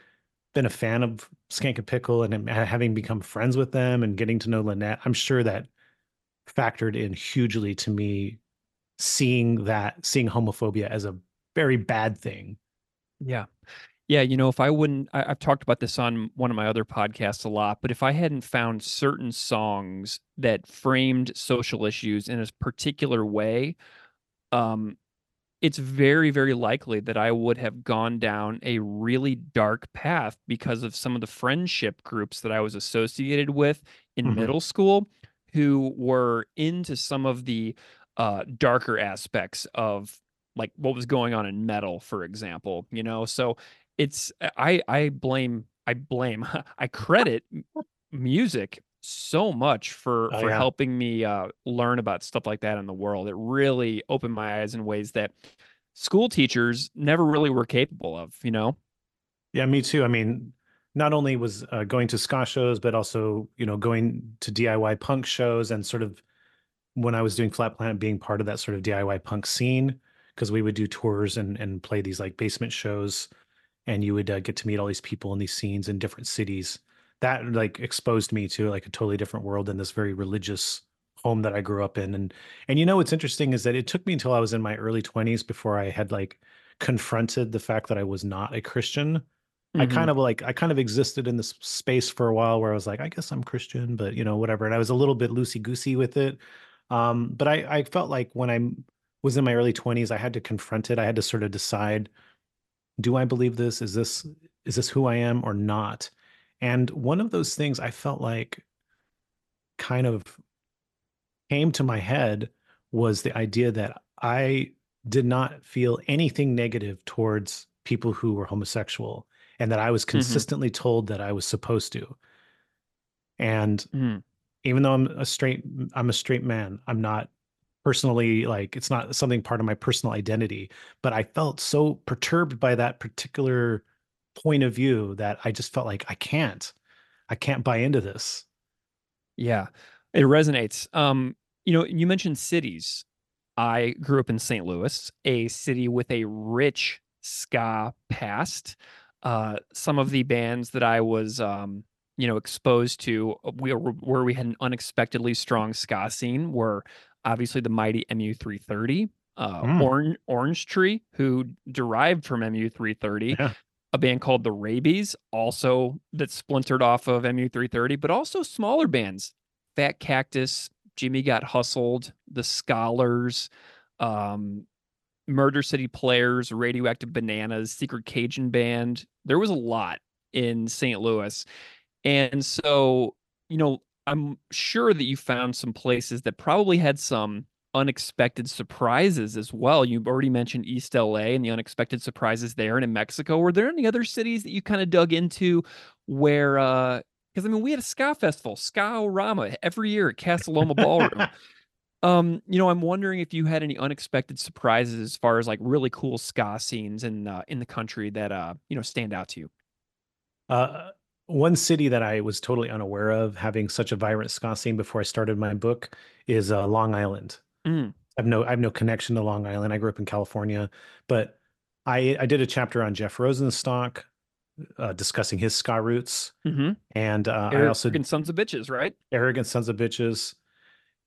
been a fan of Skankin' Pickle and having become friends with them and getting to know Lynette, I'm sure that factored in hugely to me seeing that, seeing homophobia as a very bad thing. Yeah. Yeah, you know, if I wouldn't, I, have talked about this on one of my other podcasts a lot, but if I hadn't found certain songs that framed social issues in a particular way, um, it's very, very likely that I would have gone down a really dark path because of some of the friendship groups that I was associated with in mm-hmm. middle school who were into some of the uh, darker aspects of like what was going on in metal, for example, you know? So it's uh, I I blame I blame [LAUGHS] I [LAUGHS] credit music so much for oh, for yeah. helping me uh, learn about stuff like that in the world. It really opened my eyes in ways that school teachers never really were capable of. You know. Yeah, me too. I mean, not only was uh, going to ska shows, but also you know going to DIY punk shows and sort of when I was doing Flat Planet, being part of that sort of DIY punk scene because we would do tours and and play these like basement shows and you would uh, get to meet all these people in these scenes in different cities that like exposed me to like a totally different world than this very religious home that I grew up in and and you know what's interesting is that it took me until I was in my early 20s before I had like confronted the fact that I was not a Christian. Mm-hmm. I kind of like I kind of existed in this space for a while where I was like I guess I'm Christian but you know whatever and I was a little bit loosey goosey with it. Um but I I felt like when I was in my early 20s I had to confront it. I had to sort of decide do I believe this? Is this is this who I am or not? And one of those things I felt like kind of came to my head was the idea that I did not feel anything negative towards people who were homosexual and that I was mm-hmm. consistently mm-hmm. told that I was supposed to. And mm. even though I'm a straight I'm a straight man, I'm not personally like it's not something part of my personal identity but i felt so perturbed by that particular point of view that i just felt like i can't i can't buy into this yeah it resonates um you know you mentioned cities i grew up in st louis a city with a rich ska past uh some of the bands that i was um you know exposed to uh, we where we had an unexpectedly strong ska scene were obviously the mighty MU330, uh, mm. Orange, Orange Tree, who derived from MU330, yeah. a band called the Rabies, also that splintered off of MU330, but also smaller bands, Fat Cactus, Jimmy Got Hustled, The Scholars, um, Murder City Players, Radioactive Bananas, Secret Cajun Band. There was a lot in St. Louis. And so, you know, I'm sure that you found some places that probably had some unexpected surprises as well. You've already mentioned East LA and the unexpected surprises there and in Mexico. Were there any other cities that you kind of dug into where uh because I mean we had a ska festival, Ska Rama every year at Casa Loma Ballroom. [LAUGHS] um, you know, I'm wondering if you had any unexpected surprises as far as like really cool ska scenes in uh, in the country that uh, you know, stand out to you. Uh one city that I was totally unaware of having such a vibrant ska scene before I started my book is uh, Long Island. Mm. I've no I have no connection to Long Island. I grew up in California, but I I did a chapter on Jeff Rosenstock, uh, discussing his ska roots, mm-hmm. and uh, I also arrogant sons of bitches, right? Arrogant sons of bitches,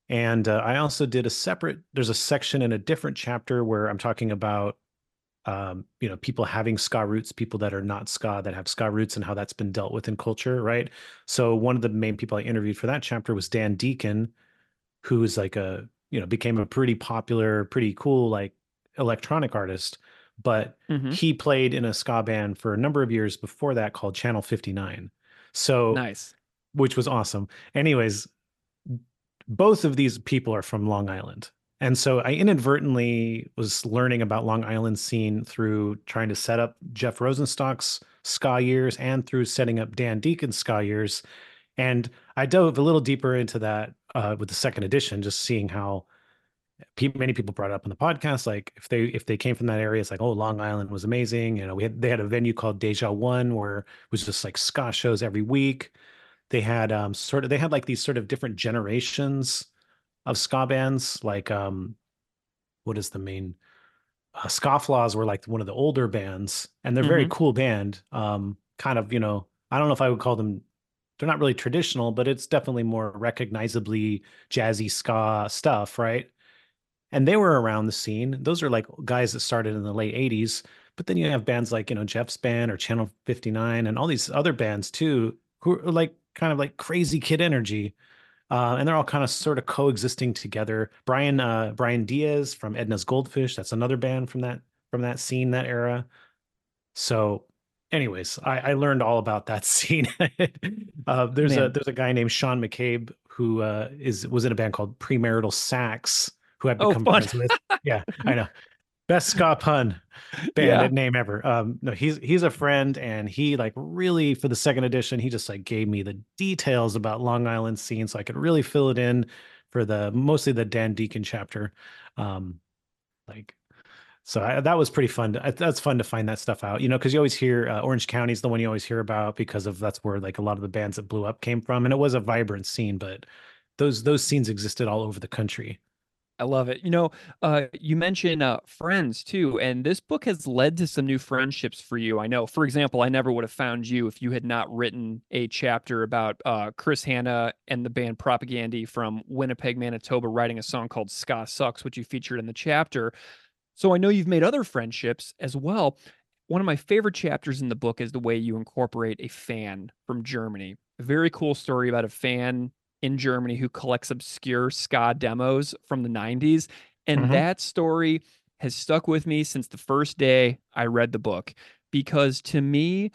and uh, I also did a separate. There's a section in a different chapter where I'm talking about um, you know, people having ska roots, people that are not ska that have ska roots, and how that's been dealt with in culture, right? So one of the main people I interviewed for that chapter was Dan Deacon, who is like a you know became a pretty popular, pretty cool like electronic artist, but mm-hmm. he played in a ska band for a number of years before that called Channel 59. So nice, which was awesome. Anyways, both of these people are from Long Island. And so I inadvertently was learning about Long Island scene through trying to set up Jeff Rosenstock's ska years and through setting up Dan Deacon's ska years. And I dove a little deeper into that uh, with the second edition, just seeing how pe- many people brought it up on the podcast. Like if they if they came from that area, it's like, oh, Long Island was amazing. You know, we had they had a venue called Deja One where it was just like ska shows every week. They had um sort of they had like these sort of different generations of ska bands. Like um, what is the main? Uh, Scofflaws were like one of the older bands, and they're a very cool band. Um, kind of you know, I don't know if I would call them. They're not really traditional, but it's definitely more recognizably jazzy ska stuff, right? and they were around the scene. Those are like guys that started in the late 80s. But then you have bands like, you know, Jeff's band or Channel 59 and all these other bands too, who are like kind of like crazy kid energy. Uh, and they're all kind of sort of coexisting together. Brian uh, Brian Diaz from Edna's Goldfish, that's another band from that from that scene, that era. So, anyways, I, I learned all about that [LAUGHS] scene. uh, there's a there's a guy named Sean McCabe who uh, is was in a band called Premarital Sax, who I've Oh, become fun. friends with. Yeah, I know. Best ska pun band Yeah. name ever. Um, no, he's he's a friend, and he like really for the second edition, he just like gave me the details about Long Island scene, so I could really fill it in for the mostly the Dan Deacon chapter. Um, like so I, that was pretty fun. To, that's fun to find that stuff out, you know, because you always hear uh, Orange County is the one you always hear about because of that's where like a lot of the bands that blew up came from, and it was a vibrant scene. But those those scenes existed all over the country. I love it. You know, uh, you mentioned uh, friends too, and this book has led to some new friendships for you. I know, for example, I never would have found you if you had not written a chapter about uh, Chris Hannah and the band Propagandhi from Winnipeg, Manitoba, writing a song called Ska Sucks, which you featured in the chapter. So I know you've made other friendships as well. One of my favorite chapters in the book is the way you incorporate a fan from Germany. A very cool story about a fan in Germany who collects obscure ska demos from the 90s. And Mhm. that story has stuck with me since the first day I read the book because to me,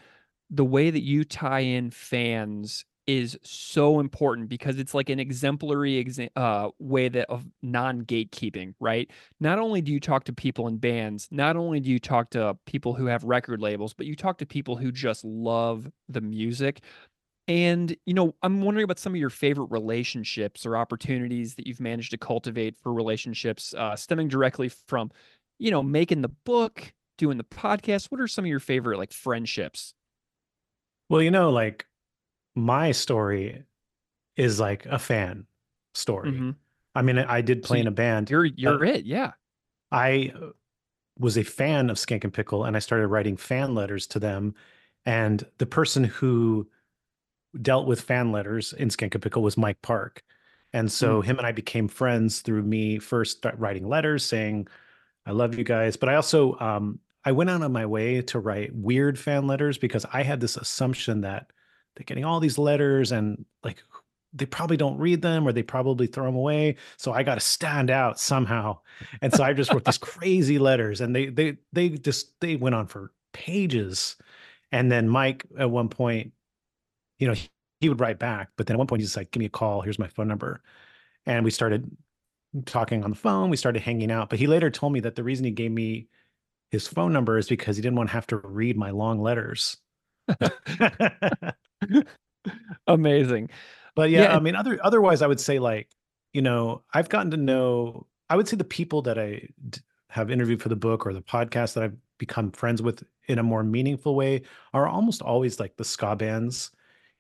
the way that you tie in fans is so important because it's like an exemplary exa- uh, way that of non gatekeeping, right? Not only do you talk to people in bands, not only do you talk to people who have record labels, but you talk to people who just love the music. And, you know, I'm wondering about some of your favorite relationships or opportunities that you've managed to cultivate for relationships uh, stemming directly from, you know, making the book, doing the podcast. What are some of your favorite like friendships? Well, you know, like my story is like a fan story. Mhm. I mean, I did So play in a band. You're you're it, yeah. I uh, was a fan of Skankin' Pickle, and I started writing fan letters to them. And the person who dealt with fan letters in Skankin' Pickle was Mike Park. And so him and I became friends through me first writing letters saying, I love you guys. But I also um, I went out of my way to write weird fan letters because I had this assumption that they're getting all these letters and like they probably don't read them or they probably throw them away. So I got to stand out somehow. And so I just wrote these [LAUGHS] crazy letters and they they they just they went on for pages. And then Mike at one point, you know, he, he would write back, but then at one point he's like, give me a call, here's my phone number. And we started talking on the phone, we started hanging out. But he later told me that the reason he gave me his phone number is because he didn't want to have to read my long letters. [LAUGHS] Amazing. But yeah, Yeah, I mean, other otherwise, I would say like, you know, I've gotten to know. I would say the people that I d- have interviewed for the book or the podcast that I've become friends with in a more meaningful way are almost always like the ska bands.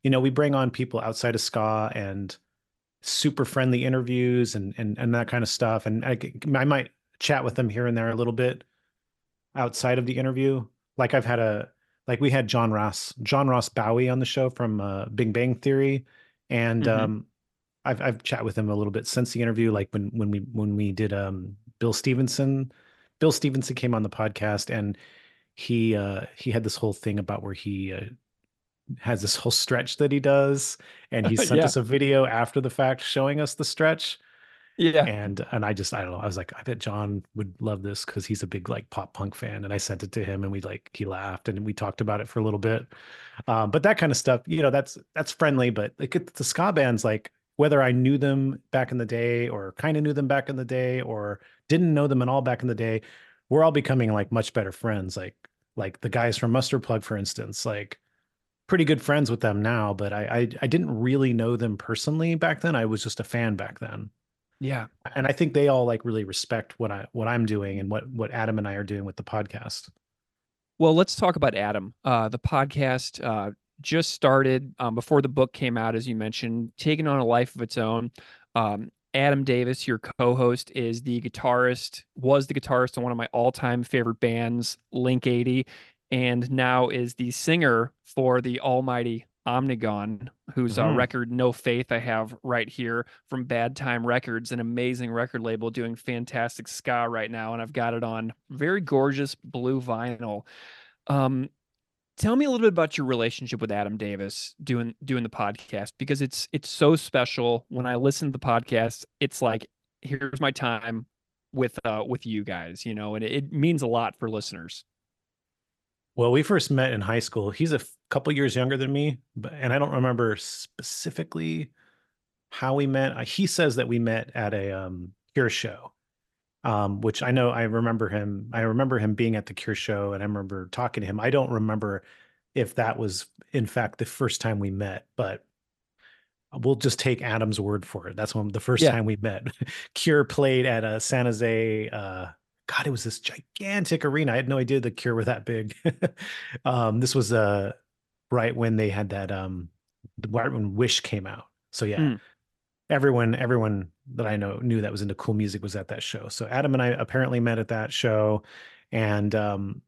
You know, we bring on people outside of ska and super friendly interviews and and and that kind of stuff. And I might chat with them here and there a little bit outside of the interview. Like I've had a like we had John Ross John Ross Bowie on the show from uh, Big Bang Theory, and Mhm. um, I've I've chat with him a little bit since the interview. Like when when we when we did um, Bill Stevenson, Bill Stevenson came on the podcast and he uh, he had this whole thing about where he uh, has this whole stretch that he does, and he [LAUGHS] sent Yeah. us a video after the fact showing us the stretch Yeah. and and I just I don't know I was like I bet John would love this because he's a big like pop punk fan and I sent it to him and we like he laughed and we talked about it for a little bit um, but that kind of stuff you know that's that's friendly but like it, the ska bands like whether I knew them back in the day or kind of knew them back in the day or didn't know them at all back in the day we're all becoming like much better friends like like the guys from Mustard Plug for instance like pretty good friends with them now but I I, I didn't really know them personally back then I was just a fan back then Yeah. And I think they all like really respect what I what I'm doing and what what Adam and I are doing with the podcast. Well, let's talk about Adam. Uh, the podcast uh, just started um, before the book came out, as you mentioned, taking on a life of its own. Um, Adam Davis, your co-host, is the guitarist, was the guitarist in one of my all-time favorite bands, Link 80, and now is the singer for the almighty Omnigone, whose uh, Mhm. record No Faith I have right here from Bad Time Records, an amazing record label doing fantastic ska right now, and I've got it on very gorgeous blue vinyl. Um, tell me a little bit about your relationship with Adam Davis doing doing the podcast because it's it's so special. When I listen to the podcast, it's like here's my time with uh with you guys, you know, and it, it means a lot for listeners. Well, we first met in high school. He's a f- couple years younger than me, but and I don't remember specifically how we met. Uh, He says that we met at a um, Cure show, um, which I know I remember him. I remember him being at the Cure show, and I remember talking to him. I don't remember if that was in fact the first time we met, but we'll just take Adam's word for it. That's when the first Yeah. time we met. [LAUGHS] Cure played at a San Jose. Uh, God, it was this gigantic arena. I had no idea the Cure were that big. [LAUGHS] um, this was uh, right when they had that um, the- right when Wish came out. So yeah, Mm. everyone everyone that I know knew that was into cool music was at that show. So Adam and I apparently met at that show, and um,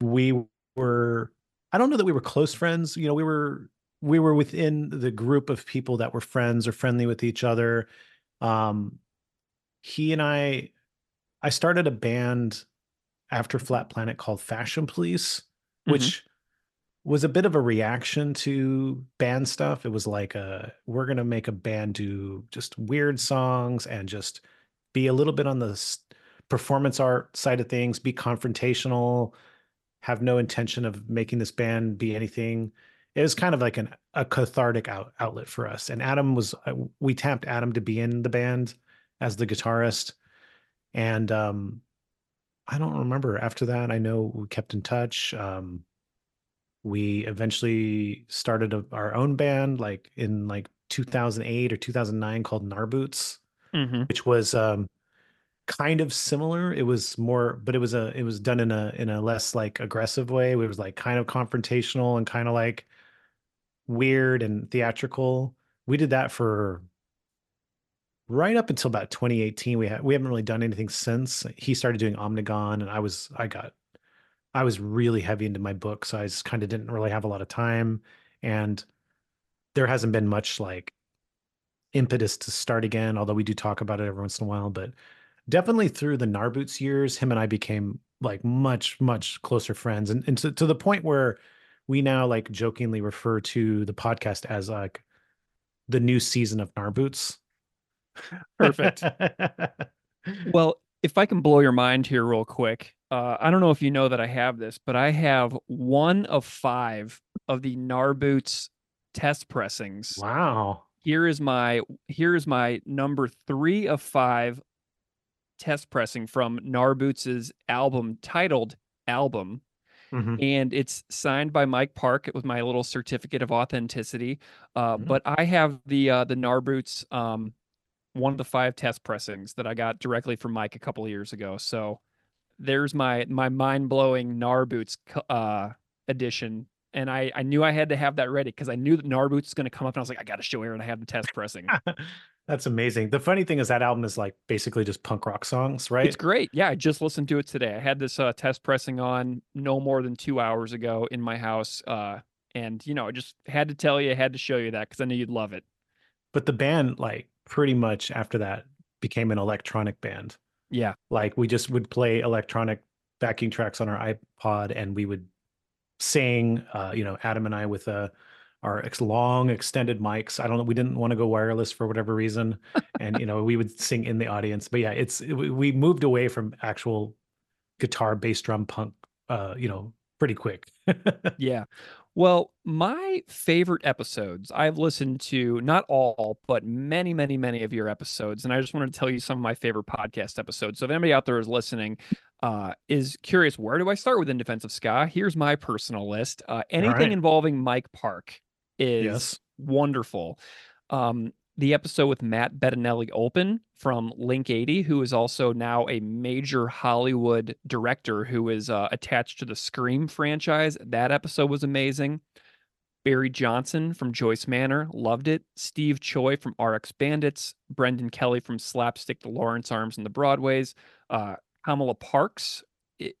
we were I don't know that we were close friends. You know, we were we were within the group of people that were friends or friendly with each other. Um, he and I, I started a band after Flat Planet called Fashion Police, Mhm. which was a bit of a reaction to band stuff. It was like a we're gonna make a band do just weird songs and just be a little bit on the performance art side of things, be confrontational, have no intention of making this band be anything. It was kind of like an a cathartic out, outlet for us. And Adam was uh, we tapped Adam to be in the band as the guitarist. And um I don't remember after that. I know we kept in touch. Um we eventually started a, our own band like in like 2008 or 2009 called Narboots Mhm. which was um kind of similar it was more but it was a it was done in a in a less like aggressive way it was like kind of confrontational and kind of like weird and theatrical we did that for right up until about 2018 we had we haven't really done anything since. He started doing Omnigone and i was i got i was really heavy into my book so i just kind of didn't really have a lot of time. And there hasn't been much like impetus to start again although we do talk about it every once in a while but definitely through the narboots years him and i became like much much closer friends. And, and to, to the point where we now like jokingly refer to the podcast as like the new season of narboots [LAUGHS] Perfect. Well, if I can blow your mind here real quick, uh, I don't know if you know that I have this, but I have one of five of the Narboots test pressings. wow Here is my here is my number three of five test pressing from Narboots' album titled Album. Mhm. and it's signed by Mike Park with my little certificate of authenticity. Uh, Mm. But I have the uh, the Narboots um, one of the five test pressings that I got directly from Mike a couple of years ago. So there's my my mind blowing Narboots uh, edition. And I, I knew I had to have that ready because I knew that Narboots was going to come up, and I was like, I got to show Aaron I have the test pressing. [LAUGHS] That's amazing. The funny thing is that album is like basically just punk rock songs, right? It's great. Yeah, I just listened to it today. I had this uh, test pressing on no more than two hours ago in my house. Uh, and, you know, I just had to tell you, I had to show you that because I knew you'd love it. But the band, like, pretty much after that became an electronic band. Yeah. Like, we just would play electronic backing tracks on our iPod and we would sing, uh, you know, Adam and I with uh, our ex- long extended mics. I don't know. We didn't want to go wireless for whatever reason. and, you know, we would sing in the audience. But yeah, it's, we we moved away from actual guitar, bass, drum, punk, uh, you know, pretty quick. [LAUGHS] Yeah. Well, my favorite episodes, I've listened to not all, but many, many, many of your episodes. And I just wanted to tell you some of my favorite podcast episodes. So if anybody out there is listening, uh, is curious, where do I start with In Defense of Ska? Here's my personal list. Uh, anything right. involving Mike Park is Yes. wonderful. Um, the episode with Matt Bettinelli Olpin from Link 80, who is also now a major Hollywood director who is uh, attached to the Scream franchise. That episode was amazing. Barry Johnson from Joyce Manor, loved it. Steve Choi from RX Bandits, Brendan Kelly from Slapstick, the Lawrence Arms, and the Broadways, uh, Kamala Parks,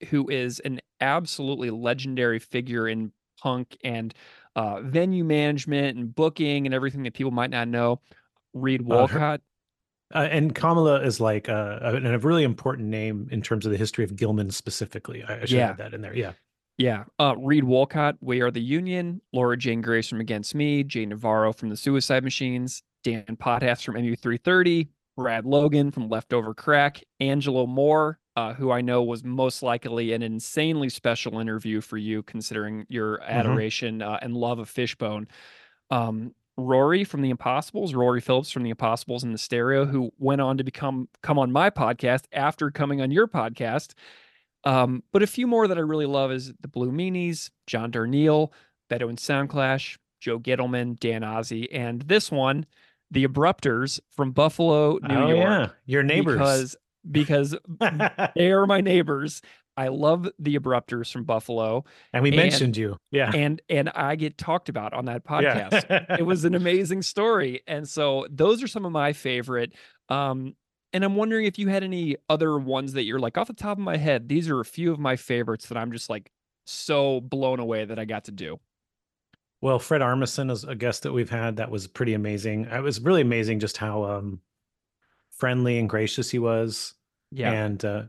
who is an absolutely legendary figure in punk and uh, venue management and booking and everything that people might not know. Reed Wolcott. Uh, uh, and Kamala is like uh, a, a, really important name in terms of the history of Gilman specifically. I, I should yeah. add that in there. Yeah. Yeah. Uh, Reed Wolcott, We Are the Union, Laura Jane Grace from Against Me, Jay Navarro from The Suicide Machines, Dan Potthast from MU330, Brad Logan from Leftover Crack, Angelo Moore, uh, who I know was most likely an insanely special interview for you, considering your mm-hmm. adoration mm-hmm. uh, and love of Fishbone. Um, Rory from the Impossibles, Rory Phillips from the Impossibles and the Stereo, who went on to become come on my podcast after coming on your podcast. Um, but a few more that I really love is the Blue Meanies, John Darnielle, Bedouin Soundclash, Joe Gittleman, Dan Ozzi, and this one, the Abrupters from Buffalo, New oh, York. Yeah, your neighbors. Because because [LAUGHS] they are my neighbors. I love the abrupters from Buffalo. And we and, mentioned you. Yeah. And and I get talked about on that podcast. Yeah. it was an [LAUGHS] amazing story. And so those are some of my favorite. Um, and I'm wondering if you had any other ones that you're like off the top of my head, these are a few of my favorites that I'm just like so blown away that I got to do. Well, Fred Armisen is a guest that we've had that was pretty amazing. It was really amazing just how um friendly and gracious he was. Yeah. And uh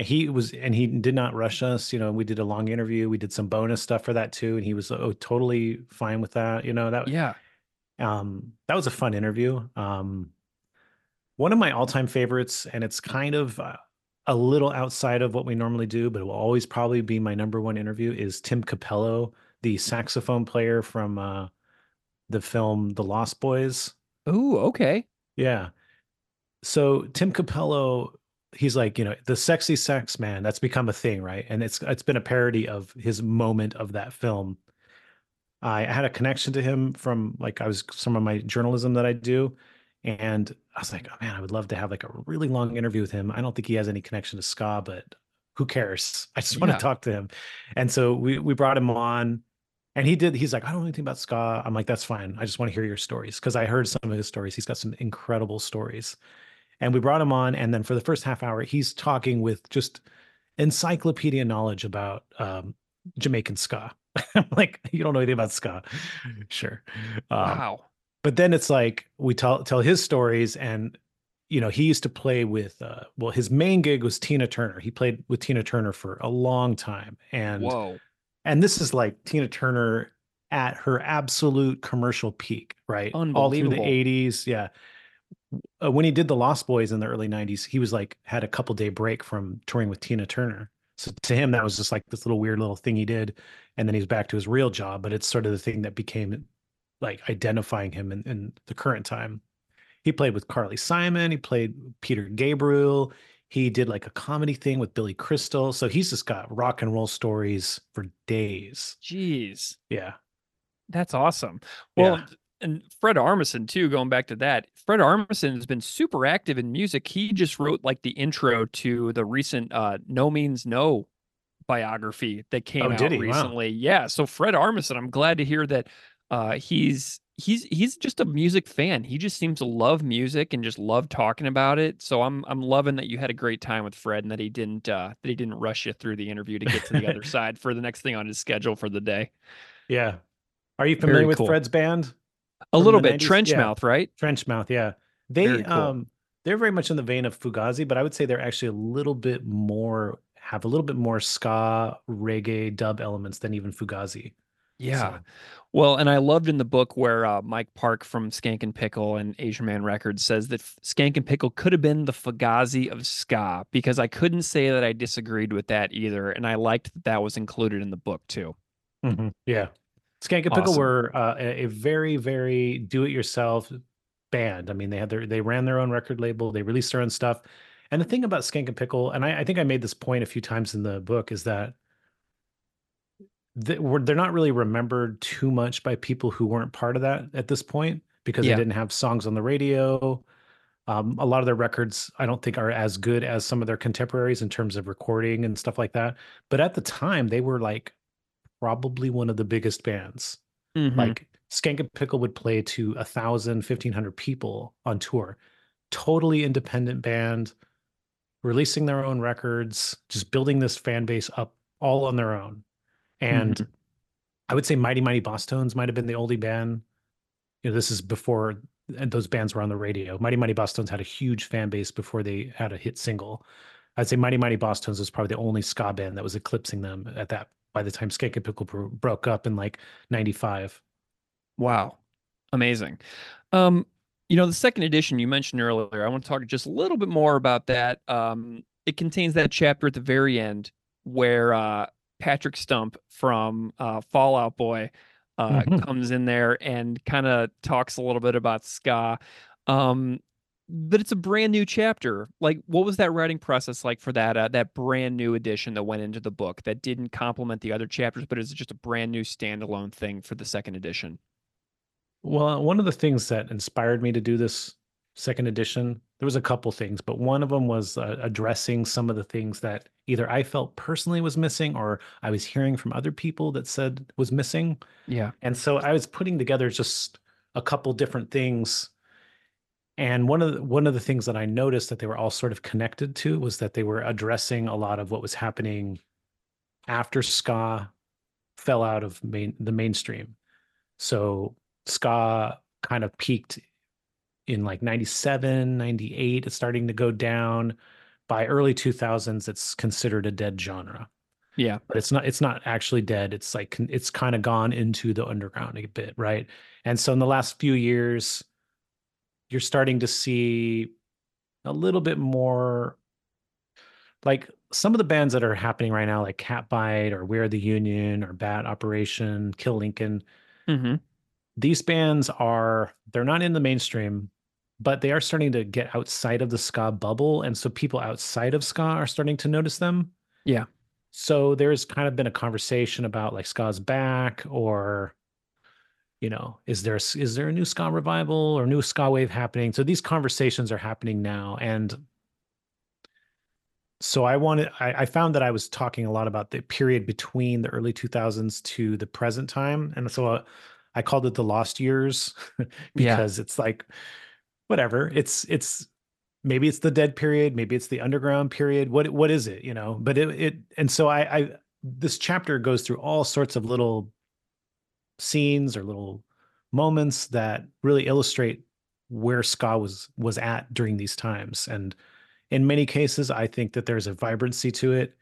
he was and he did not rush us you know we did a long interview we did some bonus stuff for that too and he was oh, totally fine with that you know that yeah. um that was a fun interview. Um one of my all-time favorites and it's kind of uh, a little outside of what we normally do but it will always probably be my number one interview is tim cappello the saxophone player from uh the film the lost boys. Oh okay. Yeah. So tim cappello he's like you know the sexy sex man that's become a thing right? And it's it's been a parody of his moment of that film. I had a connection to him from like i was some of my journalism that i do and i was like oh man i would love to have like a really long interview with him. I don't think he has any connection to ska but who cares? [LAUGHS] I just want to talk to him. And so we we brought him on and he did he's like i don't know anything about ska. I'm like that's fine. I just want to hear your stories. Because i heard some of his stories. He's got some incredible stories and we brought him on, and then for the first half hour, he's talking with just encyclopedia knowledge about um, Jamaican ska. [LAUGHS] like, you don't know anything about ska. sure. Um, wow. But then it's like we tell tell his stories, and you know, he used to play with uh, well, his main gig was Tina Turner. He played with Tina Turner for a long time. And whoa. And this is like Tina Turner at her absolute commercial peak, right? All through the 80s. Yeah uh, when he did the Lost Boys in the early 90s, he was like had a couple day break from touring with Tina Turner. So to him, that was just like this little weird little thing he did. And then he's back to his real job. But it's sort of the thing that became like identifying him in, in the current time. He played with Carly Simon, he played Peter Gabriel. He did like a comedy thing with Billy Crystal. So he's just got rock and roll stories for days. Jeez. Yeah. That's awesome. Well, yeah and Fred Armisen too. Going back to that, Fred Armisen has been super active in music. He just wrote like the intro to the recent uh, "No Means No" biography that came oh, out recently. Wow. Yeah, so Fred Armisen, I'm glad to hear that uh, he's he's he's just a music fan. He just seems to love music and just love talking about it. So I'm I'm loving that you had a great time with Fred and that he didn't uh, that he didn't rush you through the interview to get to the other [LAUGHS] side for the next thing on his schedule for the day. Yeah. Are you familiar Very with cool. Fred's band? A little bit 90s? trench yeah. mouth, right? Trench mouth, yeah. They cool. um they're very much in the vein of Fugazi, but I would say they're actually a little bit more have a little bit more ska reggae dub elements than even Fugazi. Yeah. So. Well, and I loved in the book where uh, Mike Park from Skankin' Pickle and Asian Man Records says that Skankin' Pickle could have been the Fugazi of ska because I couldn't say that I disagreed with that either, and I liked that that was included in the book too. Mm-hmm. Yeah, Skankin' Pickle awesome. were uh, a, very, very do-it-yourself band. I mean, they had their they ran their own record label, they released their own stuff. And the thing about Skankin' Pickle, and I, I think I made this point a few times in the book, is that they, they're not really remembered too much by people who weren't part of that at this point because Yeah. they didn't have songs on the radio. Um, a lot of their records, I don't think, are as good as some of their contemporaries in terms of recording and stuff like that. But at the time, they were like probably one of the biggest bands. Mhm. Like Skankin' Pickle would play to a thousand, fifteen hundred people on tour. Totally independent band, releasing their own records, just building this fan base up all on their own. And Mhm. I would say Mighty Mighty Bosstones might have been the oldie band. You know, this is before those bands were on the radio. Mighty Mighty Bosstones had a huge fan base before they had a hit single. I'd say Mighty Mighty Bosstones was probably the only ska band that was eclipsing them at that by the time Skankin' Pickle bro- broke up in like 95. Wow. Amazing. Um, you know, the second edition you mentioned earlier, I want to talk just a little bit more about that. Um, it contains that chapter at the very end where uh, Patrick Stump from uh, Fall Out Boy uh, Mhm. comes in there and kind of talks a little bit about ska. Um, but it's a brand new chapter. Like, what was that writing process like for that uh, that brand new edition that went into the book that didn't complement the other chapters, but is just a brand new standalone thing for the second edition? Well, one of the things that inspired me to do this second edition, there was a couple things, but one of them was uh, addressing some of the things that either I felt personally was missing or I was hearing from other people that said was missing. Yeah. And so I was putting together just a couple different things. And one of the, one of the things that I noticed that they were all sort of connected to was that they were addressing a lot of what was happening after ska fell out of main the mainstream. So ska kind of peaked in like 97, 98. It's starting to go down. By early 2000s, it's considered a dead genre Yeah. but it's not it's not actually dead it's like it's kind of gone into the underground a bit right and so in the last few years you're starting to see a little bit more like some of the bands that are happening right now like catbite or we're the union or bad operation kill lincoln Mm-hmm. these bands are they're not in the mainstream but they are starting to get outside of the ska bubble and so people outside of ska are starting to notice them Yeah. so there's kind of been a conversation about like ska's back or you know is there a- there a new ska revival or new ska wave happening so these conversations are happening now and so i wanted I, I found that i was talking a lot about the period between the early 2000s to the present time and so uh, i called it the lost years [LAUGHS] Yeah. because it's like whatever it's it's maybe it's the dead period maybe it's the underground period what what is it you know but it, it and so i i this chapter goes through all sorts of little scenes or little moments that really illustrate where ska was was at during these times. And in many cases i think that there's a vibrancy to it.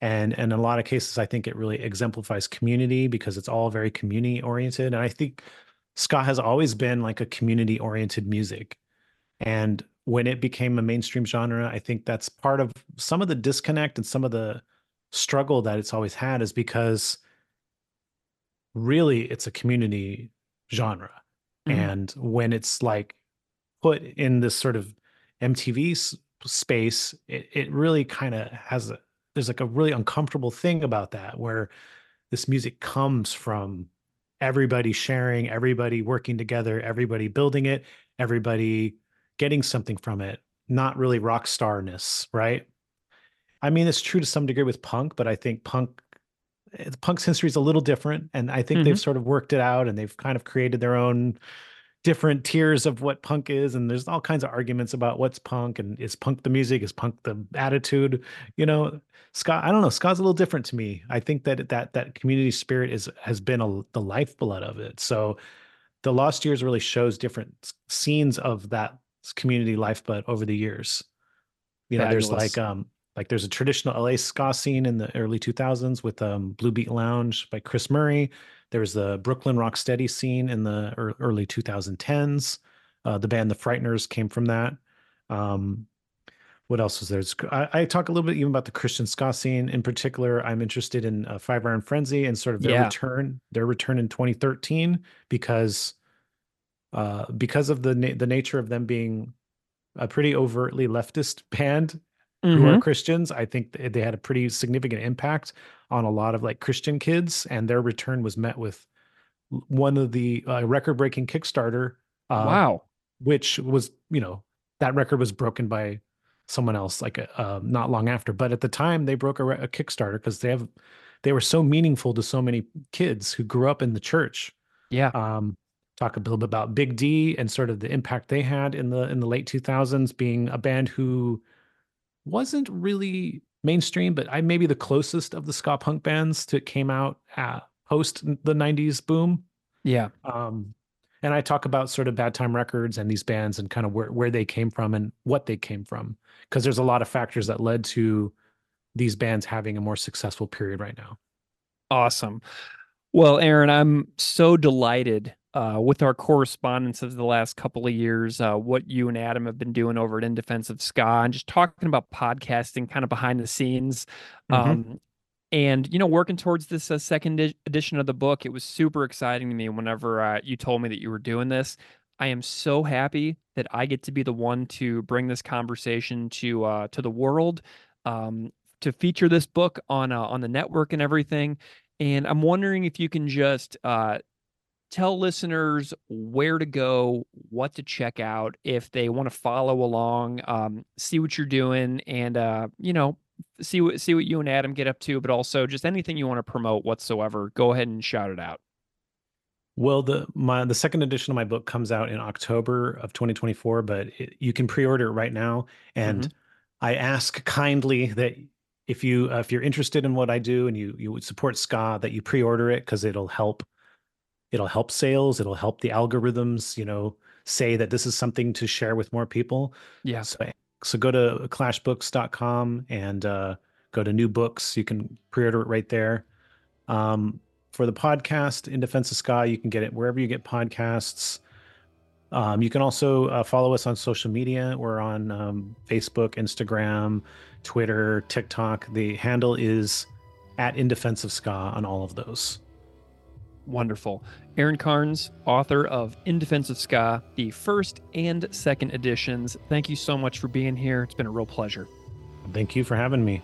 And and in a lot of cases i think it really exemplifies community because it's all very community oriented. And i think ska has always been like a community oriented music. And when it became a mainstream genre i think that's part of some of the disconnect and some of the struggle that it's always had is because really it's a community genre Mhm. and when it's like put in this sort of mtv s- space it, it really kind of has a there's like a really uncomfortable thing about that where this music comes from everybody sharing everybody working together everybody building it everybody getting something from it not really rock starness right i mean it's true to some degree with punk but i think punk punk's history is a little different and i think they've sort of worked it out and they've kind of created their own different tiers of what punk is and there's all kinds of arguments about what's punk and is punk the music? Is punk the attitude? You know ska i don't know ska's a little different to me. I think that that that community spirit is has been a, the lifeblood of it. So the lost years really shows different scenes of that community lifeblood over the years. You know there's like um like there's a traditional la ska scene in the early 2000s with um blue beat lounge by chris murray there was the brooklyn rocksteady scene in the early 2010s uh, the band the frighteners came from that um what else was there? I, I talk a little bit even about the Christian ska scene in particular. I'm interested in uh, Five Iron Frenzy and sort of their Yeah. return, their return in 2013 because uh, because of the na- the nature of them being a pretty overtly leftist [LAUGHS] band who Mhm. are Christians. I think they had a pretty significant impact on a lot of like Christian kids, and their return was met with one of the uh, record breaking Kickstarter Uh, wow. Which was, you know, that record was broken by someone else like uh, not long after. But at the time, they broke a, a Kickstarter because they have they were so meaningful to so many kids who grew up in the church. Yeah. Um, talk a little bit about Big D and sort of the impact they had in the in the late 2000s, being a band who wasn't really mainstream, but I maybe the closest of the ska punk bands to came out uh, post the 90s boom. Yeah. Um, and I talk about sort of Bad Time Records and these bands and kind of where, where they came from and what they came from. Because there's a lot of factors that led to these bands having a more successful period right now. Awesome. Well, Aaron, I'm so delighted uh, with our correspondence of the last couple of years, uh, what you and Adam have been doing over at In Defense of Ska, and just talking about podcasting kind of behind the scenes. Mm-hmm. Um, and you know working towards this uh, second edi- edition of the book it was super exciting to me whenever uh, you told me that you were doing this i am so happy that i get to be the one to bring this conversation to uh, to the world um, to feature this book on uh, on the network and everything and i'm wondering if you can just uh, tell listeners where to go what to check out if they want to follow along um, see what you're doing and uh, you know see what see what you and Adam get up to, but also just anything you want to promote whatsoever. Go ahead and shout it out. Well, the my the second edition of my book comes out in October of 2024, but it, you can pre-order it right now. And Mhm. I ask kindly that if you uh, if you're interested in what I do and you you would support ska, that you pre-order it because it'll help it'll help sales, it'll help the algorithms, you know, say that this is something to share with more people. Yeah. So so go to clashbooks.com and uh, go to new books. You can pre-order it right there. Um, for the podcast in defense of ska you can get it wherever you get podcasts um, you can also uh, follow us on social media we're on um, facebook instagram twitter tiktok the handle is at in defense of ska on all of those Wonderful. Aaron Carnes, author of In Defense of Ska, the first and second editions. Thank you so much for being here. It's been a real pleasure. thank you for having me